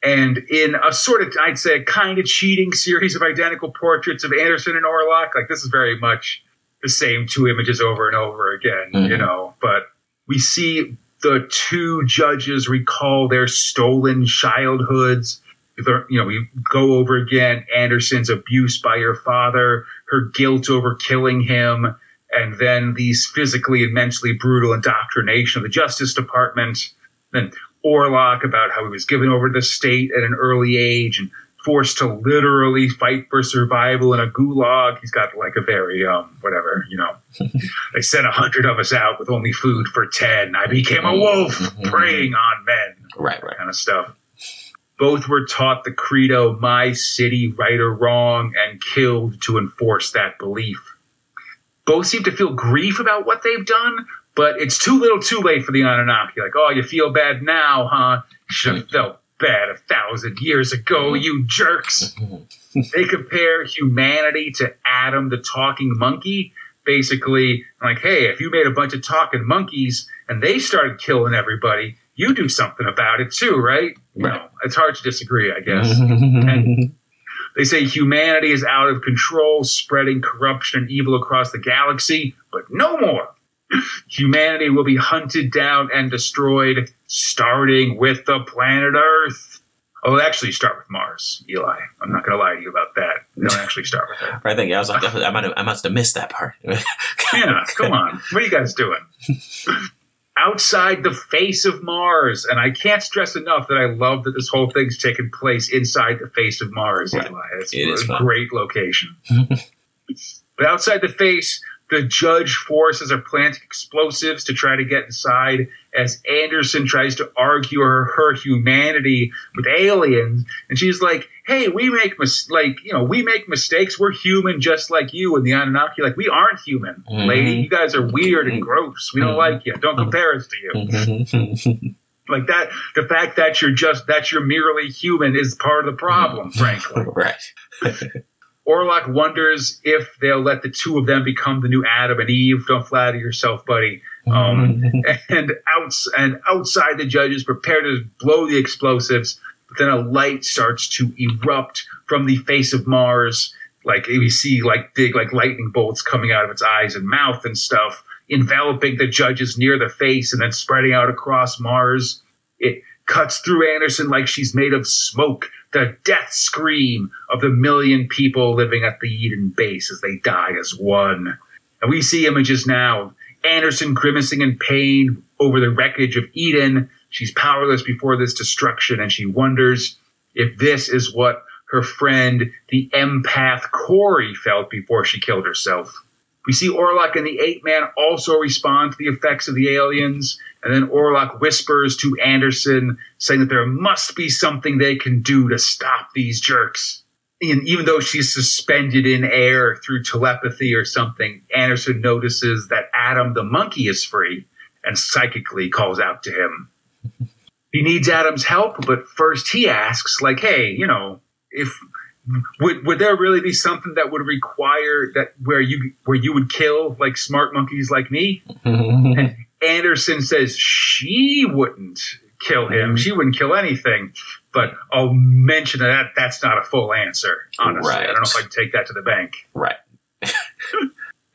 and in a sort of, I'd say, a kind of cheating series of identical portraits of Anderson and Orlok, like this is very much the same two images over and over again, you Mhm. know. But we see the two judges recall their stolen childhoods. You know, we go over again Anderson's abuse by her father, her guilt over killing him, and then these physically and mentally brutal indoctrination of the Justice Department. Then Orlok about how he was given over to the state at an early age and forced to literally fight for survival in a gulag. He's got like a very um whatever, you know. they sent a hundred of us out with only food for ten. I became a wolf preying on men Right. Right. kind of stuff. Both were taught the credo, my city, right or wrong, and killed to enforce that belief. Both seem to feel grief about what they've done, but it's too little too late for the Anunnaki. Like, oh, you feel bad now, huh? You should have felt bad a thousand years ago, you jerks. they compare humanity to Adam the talking monkey. Basically, like, hey, if you made a bunch of talking monkeys and they started killing everybody, you do something about it too, right? Right. know, it's hard to disagree, I guess. And they say humanity is out of control, spreading corruption and evil across the galaxy, but no more. Humanity will be hunted down and destroyed, starting with the planet Earth. Oh, actually, start with Mars, Eli. I'm not going to lie to you about that. Don't actually start with it. Thank you. I was like, I might have, I must have missed that part. Yeah, come on. What are you guys doing? Outside the face of Mars. And I can't stress enough that I love that this whole thing's taking place inside the face of Mars, Right. Eli. It's It a great location. but outside the face, the judge forces are planting explosives to try to get inside as Anderson tries to argue her, her humanity with aliens. And she's like, hey, we make mis- like, you know, we make mistakes. We're human just like you. And the Anunnaki, like, we aren't human, Mhm. lady. You guys are weird and gross. We don't Mhm. like you. Don't compare us to you. Like that, the fact that you're just, that you're merely human is part of the problem, frankly. right. Orlok wonders if they'll let the two of them become the new Adam and Eve. Don't flatter yourself, buddy. Um, and outs and outside the judges prepare to blow the explosives, but then a light starts to erupt from the face of Mars. Like we see like big like lightning bolts coming out of its eyes and mouth and stuff, enveloping the judges near the face and then spreading out across Mars. It cuts through Anderson like she's made of smoke, the death scream of the million people living at the Eden base as they die as one. And we see images now of Anderson grimacing in pain over the wreckage of Eden. She's powerless before this destruction, and she wonders if this is what her friend, the empath Corey, felt before she killed herself. We see Orlok and the ape man also respond to the effects of the aliens, and then Orlok whispers to Anderson, saying that there must be something they can do to stop these jerks. And even though she's suspended in air through telepathy or something, Anderson notices that Adam the monkey is free and psychically calls out to him. he needs Adam's help, but first he asks, like, hey, you know, if would would there really be something that would require that where you where you would kill like smart monkeys like me? and Anderson says she wouldn't kill him. Mm-hmm. She wouldn't kill anything. But I'll mention that that's not a full answer. Honestly, Right. I don't know if I can take that to the bank. right.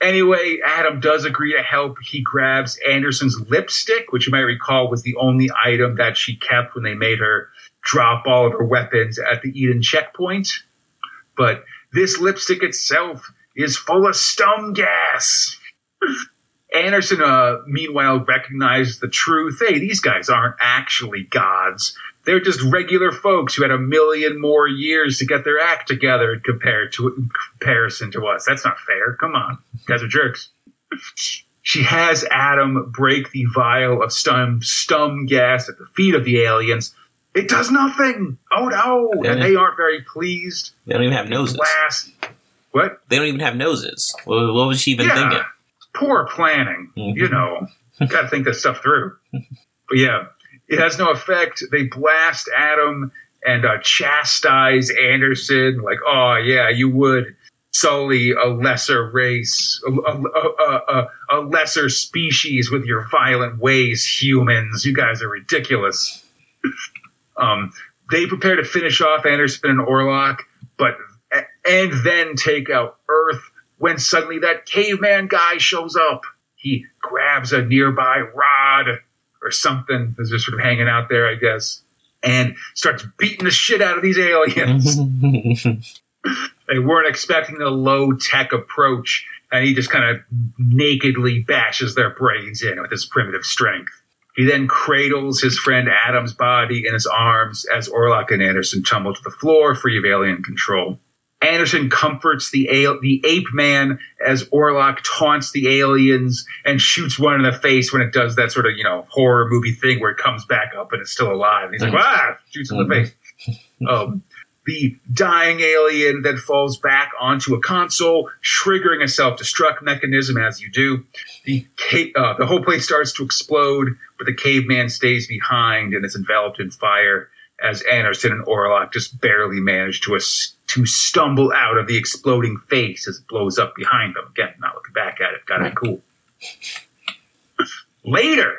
Anyway, Adam does agree to help. He grabs Anderson's lipstick, which you might recall was the only item that she kept when they made her drop all of her weapons at the Eden checkpoint. But this lipstick itself is full of stumm gas. Anderson, uh, meanwhile, recognizes the truth. Hey, these guys aren't actually gods. They're just regular folks who had a million more years to get their act together compared to in comparison to us. That's not fair. Come on, guys are jerks. She has Adam break the vial of stumm stumm gas at the feet of the aliens. It does nothing. Oh no! Yeah. And they aren't very pleased. They don't even have noses. Blast. What? They don't even have noses. What, what was she even Yeah. thinking? Poor planning. Mhm. You know, got to think this stuff through. But yeah, it has no effect. They blast Adam and uh, chastise Anderson, like, oh yeah, you would sully a lesser race, a, a, a, a, a lesser species with your violent ways, humans. You guys are ridiculous. um, they prepare to finish off Anderson and Orlok, but and then take out Earth when suddenly that caveman guy shows up. He grabs a nearby rod or something that's just sort of hanging out there, I guess, and starts beating the shit out of these aliens. they weren't expecting the low tech approach, and he just kind of nakedly bashes their brains in with his primitive strength. He then cradles his friend Adam's body in his arms as Orlok and Anderson tumble to the floor, free of alien control. Anderson comforts the the ape man as Orlok taunts the aliens and shoots one in the face when it does that sort of you know horror movie thing where it comes back up and it's still alive. And he's like, ah, shoots in the face. Um, the dying alien then falls back onto a console, triggering a self-destruct mechanism as you do. The ca- uh, the whole place starts to explode, but the caveman stays behind and is enveloped in fire as Anderson and Orlok just barely manage to es- to stumble out of the exploding face as it blows up behind them. Again, not looking back at it, gotta be cool. Later,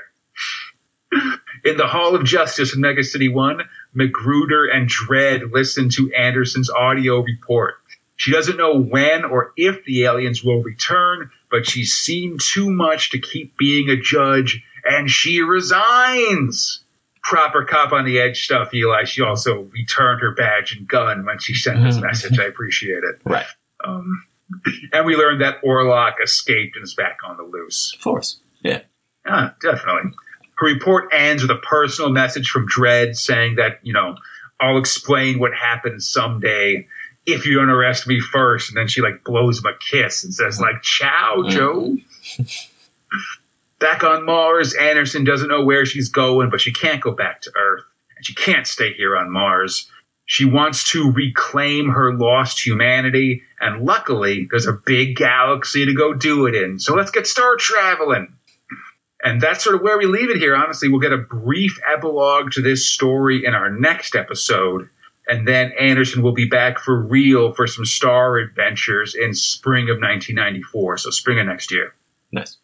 in the Hall of Justice in Mega City 1, McGruder and Dredd listen to Anderson's audio report. She doesn't know when or if the aliens will return, but she's seen too much to keep being a judge, and she resigns. Proper cop on the edge stuff, Eli. She also returned her badge and gun when she sent this message. I appreciate it. right. Um, and we learned that Orlok escaped and is back on the loose. Of course. Yeah. Ah, definitely. Her report ends with a personal message from Dredd saying that, you know, I'll explain what happened someday if you don't arrest me first. And then she like blows him a kiss and says like, ciao, Joe. back on Mars, Anderson doesn't know where she's going, but she can't go back to Earth. And she can't stay here on Mars. She wants to reclaim her lost humanity, and luckily, there's a big galaxy to go do it in. So let's get star traveling. And that's sort of where we leave it here. Honestly, we'll get a brief epilogue to this story in our next episode. And then Anderson will be back for real for some star adventures in spring of 1994. So spring of next year. Nice.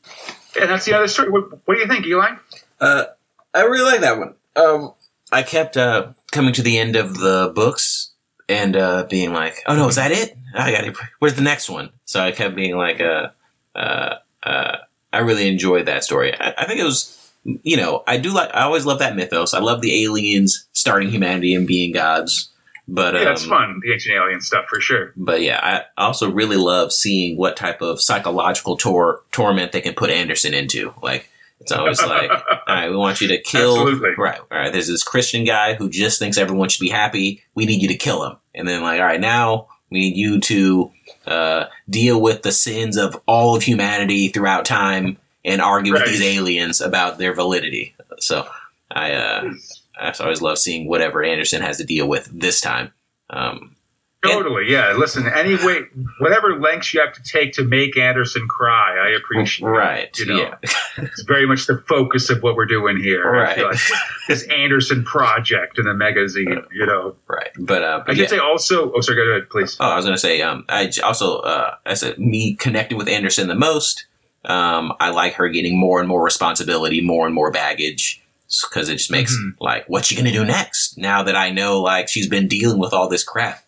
And that's the other story. What, what do you think, Eli? Uh, I really like that one. Um, I kept uh, coming to the end of the books and uh, being like, "Oh no, is that it? I got it. Where's the next one?" So I kept being like, uh, uh, uh, "I really enjoyed that story. I, I think it was." You know, I do like. I always love that mythos. I love the aliens starting humanity and being gods. But Yeah, um, that's fun. The ancient alien stuff for sure. but yeah, I also really love seeing what type of psychological tor- torment they can put Anderson into. Like, it's always like, all right, we want you to kill. Absolutely. Right, all right. There's this Christian guy who just thinks everyone should be happy. We need you to kill him. And then, like, all right, now we need you to uh, deal with the sins of all of humanity throughout time and argue Right. with these aliens about their validity. So, I, uh, I always love seeing whatever Anderson has to deal with this time. Um, Totally, yeah. Listen, any way, whatever lengths you have to take to make Anderson cry, I appreciate. right. You know, yeah. it's very much the focus of what we're doing here. Right. like this Anderson project in the magazine. You know, Right, but uh, I but should yeah. say also. Oh, sorry. Go ahead, please. Oh, I was gonna say, um, I also, uh, I said me connecting with Anderson the most. Um, I like her getting more and more responsibility, more and more baggage, because it just makes Mhm. like, what's she gonna do next? Now that I know, like, she's been dealing with all this crap.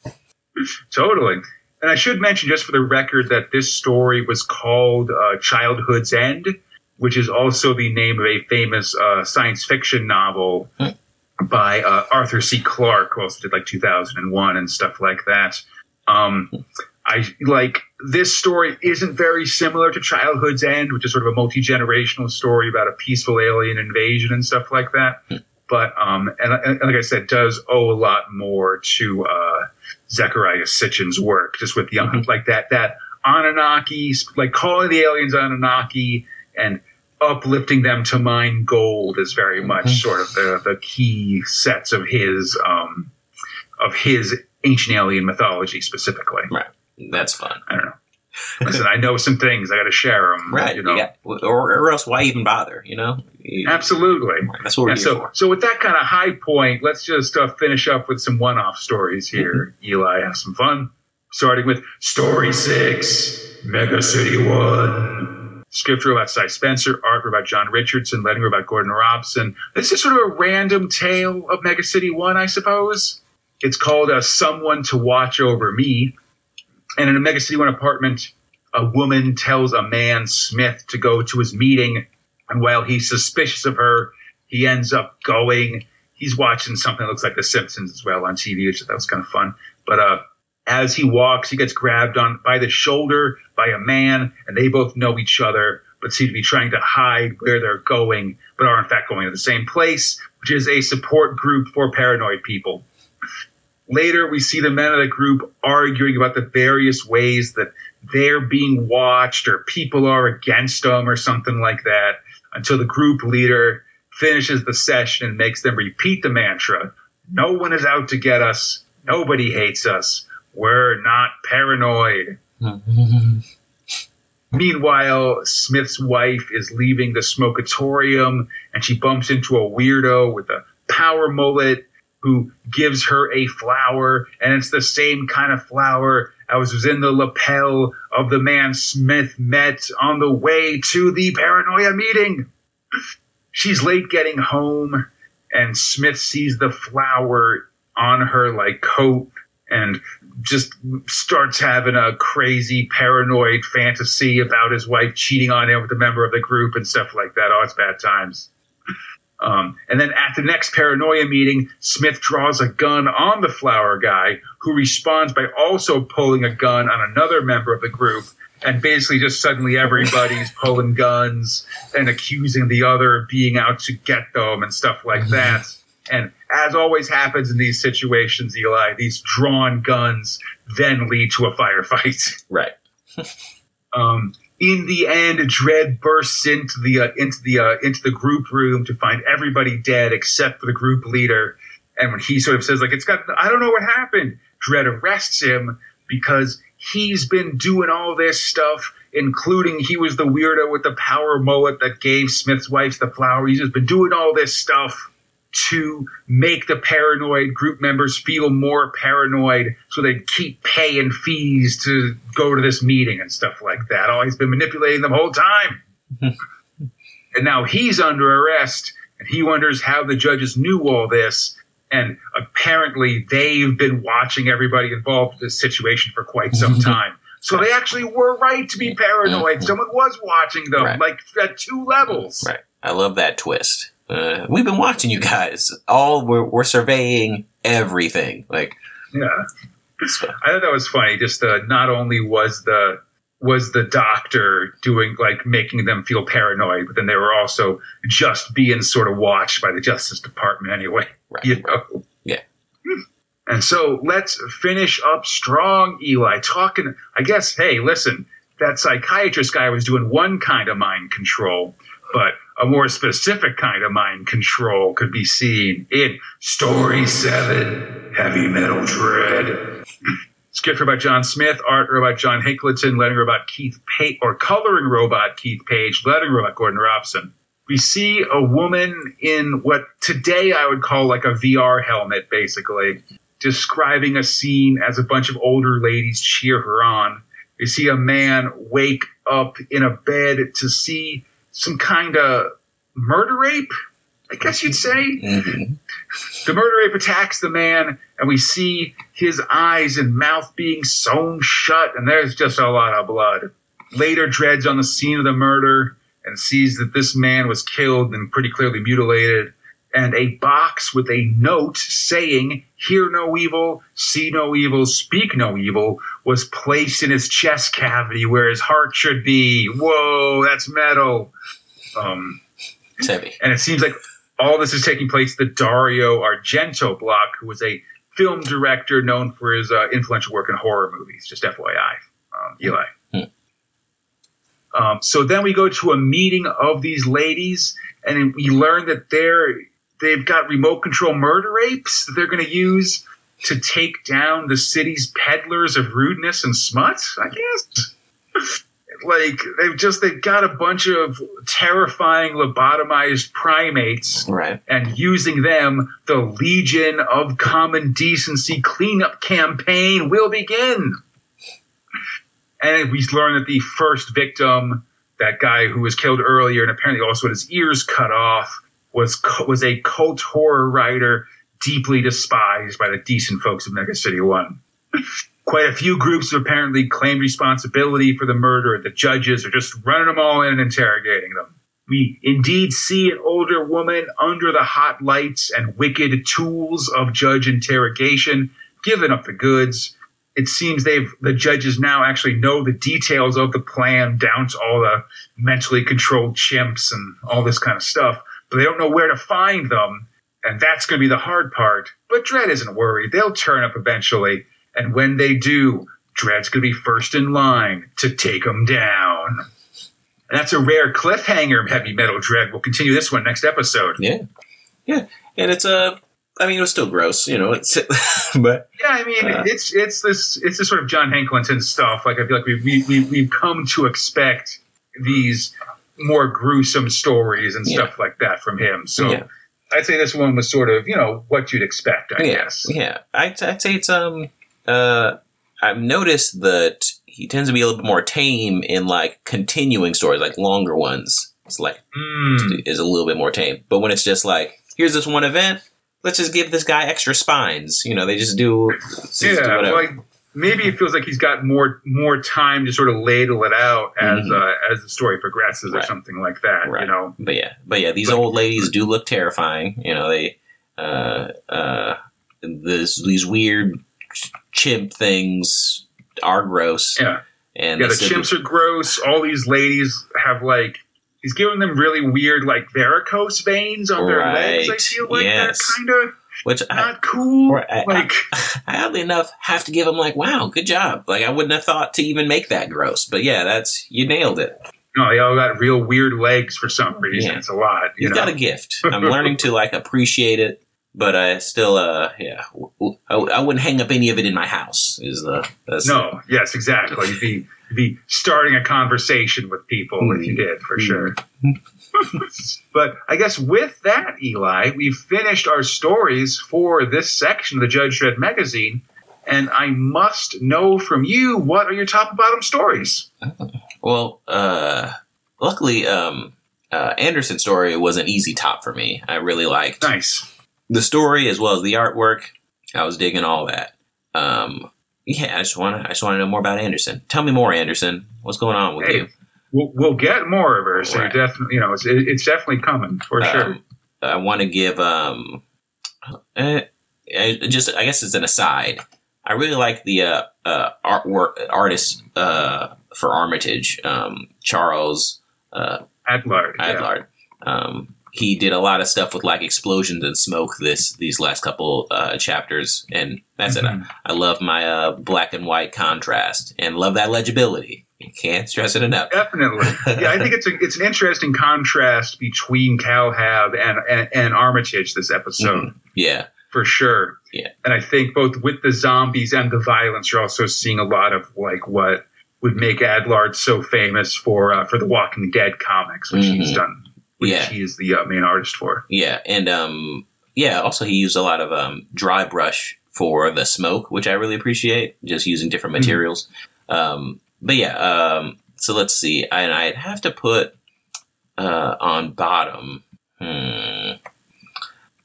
Totally. And I should mention, just for the record, that this story was called uh, Childhood's End, which is also the name of a famous uh, science fiction novel by uh, Arthur C. Clarke, who also did like 2001 and stuff like that. Um, I like this story isn't very similar to Childhood's End, which is sort of a multi generational story about a peaceful alien invasion and stuff like that. But um, and, and like I said, does owe a lot more to uh, Zechariah Sitchin's work, just with the Mhm. like that that Anunnaki, like calling the aliens Anunnaki and uplifting them to mine gold is very much Mhm. sort of the the key sets of his um of his ancient alien mythology specifically. That's fun, I don't know. Listen, I know some things. I got to share them. right? You know, got- or, or else why even bother? You know, absolutely. That's what we're Yeah, so, for. so with that kind of high point, let's just uh, finish up with some one-off stories here. Mm-hmm. Eli, have some fun. Starting with story six, Mega City One. Script wrote about Si Spencer, art about John Richardson, lettering about Gordon Robson. This is sort of a random tale of Mega City One, I suppose. It's called uh, "Someone to Watch Over Me," and in a Mega City One apartment, a woman tells a man Smith to go to his meeting and while he's suspicious of her, he ends up going. He's watching something that looks like The Simpsons as well on TV, which that was kind of fun. But uh, as he walks, he gets grabbed on by the shoulder by a man, and they both know each other, but seem to be trying to hide where they're going, but are in fact going to the same place, which is a support group for paranoid people. Later, we see the men of the group arguing about the various ways that they're being watched or people are against them or something like that until the group leader finishes the session and makes them repeat the mantra No one is out to get us. Nobody hates us. We're not paranoid. Meanwhile, Smith's wife is leaving the smokatorium and she bumps into a weirdo with a power mullet who gives her a flower, and it's the same kind of flower as was in the lapel of the man Smith met on the way to the paranoia meeting. She's late getting home, and Smith sees the flower on her like coat and just starts having a crazy paranoid fantasy about his wife cheating on him with a member of the group and stuff like that. Oh, it's bad times. Um, and then at the next paranoia meeting, Smith draws a gun on the flower guy, who responds by also pulling a gun on another member of the group. And basically, just suddenly everybody's pulling guns and accusing the other of being out to get them and stuff like that. And as always happens in these situations, Eli, these drawn guns then lead to a firefight. right. Um, in the end, Dredd bursts into the uh, into the uh, into the group room to find everybody dead except for the group leader. And when he sort of says, like, it's got, I don't know what happened, Dredd arrests him because he's been doing all this stuff, including he was the weirdo with the power mullet that gave Smith's wife the flower. He's just been doing all this stuff to make the paranoid group members feel more paranoid so they'd keep paying fees to go to this meeting and stuff like that. Oh, he's been manipulating them the whole time. and now he's under arrest, and he wonders how the judges knew all this. And apparently, they've been watching everybody involved in this situation for quite some time. So they actually were right to be paranoid. Mm-hmm. Someone was watching them, Right. like at two levels. Right. I love that twist. Uh, we've been watching you guys. All we're, we're surveying everything. Like, Yeah. I thought that was funny. Just uh, not only was the was the doctor doing like making them feel paranoid, but then they were also just being sort of watched by the Justice Department anyway. Right. You know. Yeah. And so let's finish up strong, Eli. Talking, I guess. Hey, listen, that psychiatrist guy was doing one kind of mind control, but a more specific kind of mind control could be seen in Story Seven: Heavy Metal Dredd. Script robot John Smith, art robot John Hicklenton, lettering robot Keith Page, or coloring robot Keith Page, lettering robot Gordon Robson. We see a woman in what today I would call like a VR helmet, basically, describing a scene as a bunch of older ladies cheer her on. We see a man wake up in a bed to see some kind of murder rape, I guess you'd say. Mhm. The murder ape attacks the man, and we see his eyes and mouth being sewn shut, and there's just a lot of blood. Later, Dredd's on the scene of the murder and sees that this man was killed and pretty clearly mutilated, and a box with a note saying, Hear no evil, see no evil, speak no evil, was placed in his chest cavity where his heart should be. Whoa, that's metal. Um, It's heavy. and it seems like all this is taking place the Dario Argento block, who was a film director known for his uh, influential work in horror movies. Just FYI, um, Eli. Um, so then we go to a meeting of these ladies, and we learn that they're they've got remote control murder apes that they're going to use to take down the city's peddlers of rudeness and smut. I guess like they've just they've got a bunch of terrifying lobotomized primates Right. and using them the legion of common decency cleanup campaign will begin and we learn that the first victim that guy who was killed earlier and apparently also had his ears cut off was was a cult horror writer deeply despised by the decent folks of mega city 1 Quite a few groups have apparently claimed responsibility for the murder. The judges are just running them all in and interrogating them. We indeed see an older woman under the hot lights and wicked tools of judge interrogation, giving up the goods. It seems they've the judges now actually know the details of the plan down to all the mentally controlled chimps and all this kind of stuff, but they don't know where to find them. And that's going to be the hard part. But Dredd isn't worried. They'll turn up eventually. And when they do, Dredd's going to be first in line to take them down. And that's a rare cliffhanger, Heavy Metal Dredd. We'll continue this one next episode. Yeah. Yeah. And it's a. I mean, it was still gross, you know. It's, but Yeah, I mean, Uh. it's it's this it's this sort of John Hicklenton stuff. Like I feel like we we we've come to expect these more gruesome stories and stuff like that from him. So Yeah. I'd say this one was sort of you know what you'd expect. I yeah, guess. yeah. I'd, I'd say it's um. Uh, I've noticed that he tends to be a little bit more tame in like continuing stories, like longer ones. It's like Mm. is a little bit more tame. But when it's just like, here's this one event, let's just give this guy extra spines. You know, they just do, just do Yeah, whatever. like maybe it feels like he's got more more time to sort of ladle it out as Mhm. uh, as the story progresses or something like that. Right. You know. But yeah, but yeah, these But- old ladies do look terrifying. You know, they uh uh this these weird chimp things are gross. Yeah. And Yeah, the chimps are gross. All these ladies have like he's giving them really weird like varicose veins on their legs. I Right, feel like yes. they're kind of which I, not cool. Right, I- like I oddly enough have to give them like, wow, good job. Like I wouldn't have thought to even make that gross, but yeah, that's you nailed it. no, they all got real weird legs for some reason. Yeah. It's a lot. You You've know? got a gift. I'm learning to like appreciate it, but I still, uh, yeah, I wouldn't hang up any of it in my house. Is the that's no, yes, exactly. You'd be you'd be starting a conversation with people if you did for sure. but I guess with that, Eli, we've finished our stories for this section of the Judge Dredd magazine, and I must know from you what are your top and bottom stories. Well, uh, luckily, um, uh, Anderson's story was an easy top for me. I really liked Nice. the story as well as the artwork. I was digging all that. Um, yeah, I just want to. I just want to know more about Anderson. Tell me more, Anderson. What's going on with Hey, you? We'll, we'll get more of her, so Right. definitely, you know, it's, it, it's definitely coming for sure. Um, I want to give um, eh, eh, just I guess it's an aside. I really like the uh, uh, artwork artist uh, for Armitage, um, Charles uh, Adlard. yeah. Adlard. Um, he did a lot of stuff with like explosions and smoke this these last couple uh, chapters, and that's it. Mhm. I, I love my uh, black and white contrast, and love that legibility. You can't stress it enough. Definitely. Yeah, I think it's a, it's an interesting contrast between Calhab and, and, and Armitage this episode. Yeah, for sure. Yeah. And I think both with the zombies and the violence, you're also seeing a lot of like what would make Adlard so famous for uh, for the Walking Dead comics, which he's Mhm. done, which Yeah. he is the uh, main artist for. yeah, and um, yeah. Also, he used a lot of um, dry brush for the smoke, which I really appreciate. Just using different Mhm. materials. Um, but yeah, um, so let's see. And I'd have to put uh, on bottom. Hmm.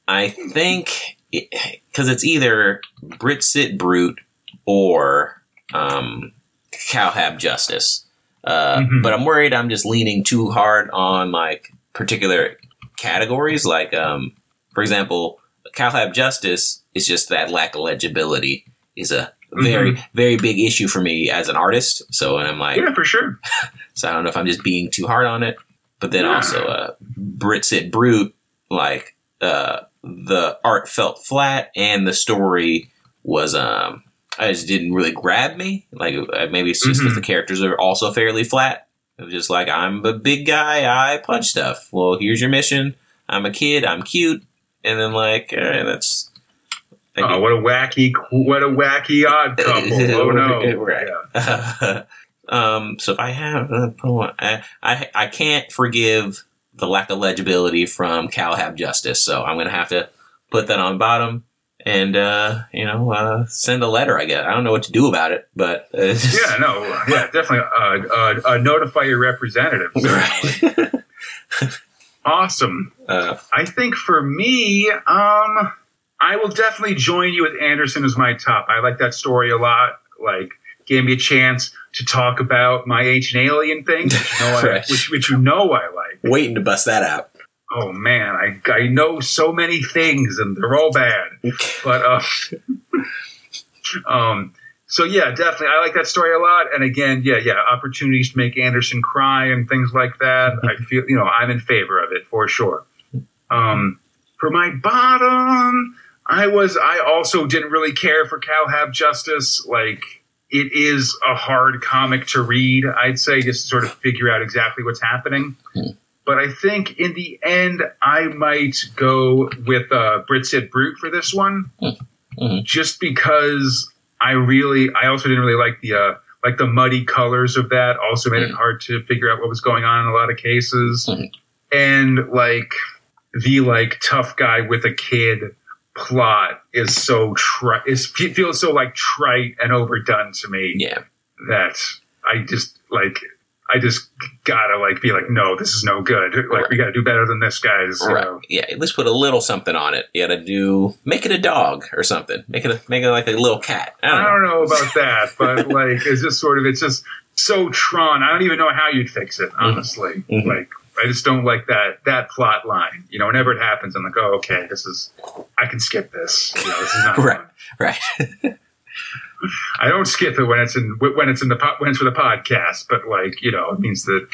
I think because it's either Britsit Brute or um, Calhab Justice. Uh, Mhm. But I'm worried I'm just leaning too hard on like particular categories. Like, um, for example, Calhab Justice is just that lack of legibility is a very, very big issue for me as an artist. So, and I'm like, Yeah, for sure. so I don't know if I'm just being too hard on it. But then Yeah. also, uh, Britsit Brute, like, uh, the art felt flat and the story was, um, I just didn't really grab me. Like, uh, maybe it's just because Mhm. the characters are also fairly flat. It was just like, I'm a big guy, I punch stuff. Well, here's your mission. I'm a kid, I'm cute. And then, like, all right, that's. I Oh, what a wacky, what a wacky odd couple. Oh no! Right. Yeah. um, so if I have a poem, I, I I can't forgive the lack of legibility from Calhab Justice, so I'm gonna have to put that on bottom and uh, you know uh, send a letter. I guess I don't know what to do about it, but uh, Yeah, no, yeah, definitely. Uh, uh, uh, notify your representative. right. Awesome. uh, I think for me, um, I will definitely join you with Anderson as my top. I like that story a lot. Like, gave me a chance to talk about my ancient alien thing, which you know, I, which, which you know I like. waiting to bust that out. Oh man, I I know so many things and they're all bad. But uh, um, so yeah, definitely, I like that story a lot. And again, yeah, yeah, opportunities to make Anderson cry and things like that. I feel, you know, I'm in favor of it for sure. Um, for my bottom, I was, I also didn't really care for Calhab Justice. Like, it is a hard comic to read, I'd say, just to sort of figure out exactly what's happening. But I think in the end, I might go with uh, Brit Brute for this one, Mhm. just because I really, I also didn't really like the uh, like the muddy colors of that. Also made it hard to figure out what was going on in a lot of cases, Mhm. and like the like tough guy with a kid plot is so tri- is fe- feels so like trite and overdone to me Yeah, that I just like I just gotta like be like, no, this is no good. Like we gotta do better than this, guys. right. know? Yeah, at least put a little something on it. You gotta do make it a dog or something. Make it a, make it like a little cat. I don't I know. don't know about that, but like it's just sort of it's just so Tron. I don't even know how you'd fix it, honestly. Mhm. Like I just don't like that that plot line. You know, whenever it happens, I'm like, oh, okay, this is I can skip this. You know, this is not Right. fun. Right. I don't skip it when it's in when it's in the when it's for the podcast, but like you know, it means that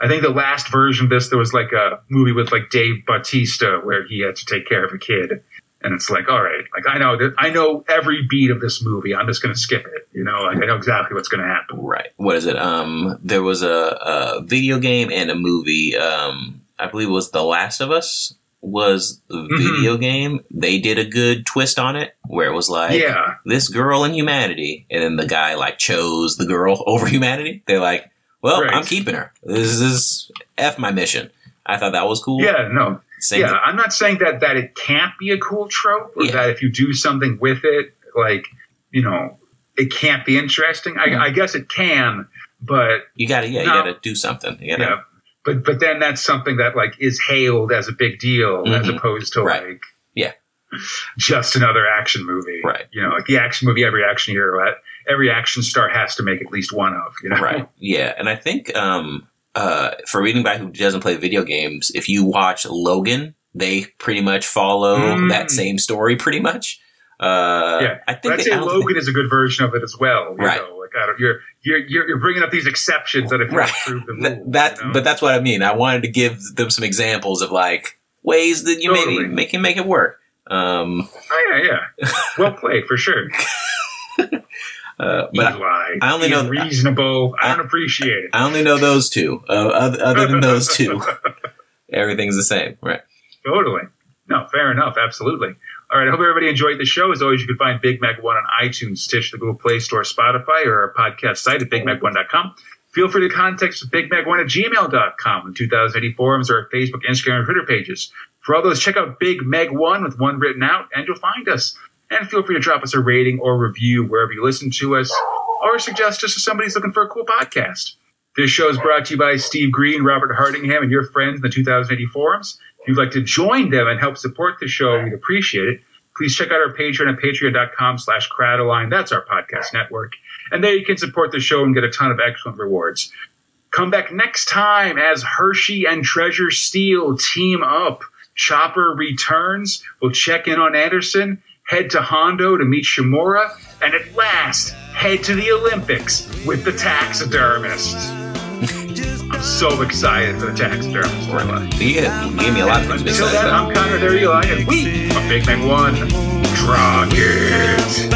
I think the last version of this there was like a movie with like Dave Bautista where he had to take care of a kid, and it's like, all right, like I know that I know every beat of this movie. I'm just going to skip it. You know, like I know exactly what's going to happen. Right. What is it? Um, there was a, a video game and a movie. Um, I believe it was The Last of Us was the Mhm. video game. They did a good twist on it where it was like yeah, this girl and humanity, and then the guy like chose the girl over humanity. They're like, well, Right. I'm keeping her. This is f my mission. I thought that was cool. yeah, no, Same yeah. thing- I'm not saying that that it can't be a cool trope, or Yeah. that if you do something with it, like you know, it can't be interesting. I, Mhm. I guess it can, but You gotta, yeah, No. you gotta do something. You gotta, yeah. but but then that's something that like is hailed as a big deal as Mhm. opposed to Right. like Yeah. just another action movie. Right. You know, like the action movie every action hero every action star has to make at least one of, you know. Right. Yeah. And I think um, uh, for reading by who doesn't play video games, if you watch Logan, they pretty much follow Mm. that same story pretty much. Uh, Yeah. I think I'd say Logan is a good version of it as well. You Right. Know? Like I don't, you're, you're you're you're bringing up these exceptions that you Right. prove the rule. that, you know? but that's what I mean. I wanted to give them some examples of like ways that you Totally. maybe make can make it work. Um, oh yeah, yeah. Well played for sure. Uh, but I, Eli, I only know- reasonable. I, I- don't appreciate it. I only know those two. Uh, other, other than those two, everything's the same. Right. Totally. No, fair enough. Absolutely. All right. I hope everybody enjoyed the show. As always, you can find Big Meg One on iTunes, Stitch, the Google Play Store, Spotify, or our podcast site at BigMeg1.com. Feel free to contact us at BigMac1 at gmail.com. And 2080 forums or our Facebook, Instagram, and Twitter pages. For all those, check out Big Meg One with one written out, and you'll find us. And feel free to drop us a rating or review wherever you listen to us, or suggest us to somebody who's looking for a cool podcast. This show is brought to you by Steve Green, Robert Hardingham, and your friends in the 2080 forums. If you'd like to join them and help support the show, we'd appreciate it. Please check out our Patreon at patreon.com slash crowdalign. That's our podcast network. And there you can support the show and get a ton of excellent rewards. Come back next time as Hershey and Treasure Steel team up. Chopper returns. We'll check in on Anderson, head to Hondo to meet Shimura, and at last head to the Olympics with the taxidermists. I'm so excited for the taxidermists. Right. You, gave- you gave me a lot of things to be Until excited then, about. I'm Connor. There you lie, and we are Big Meg One. Rocket.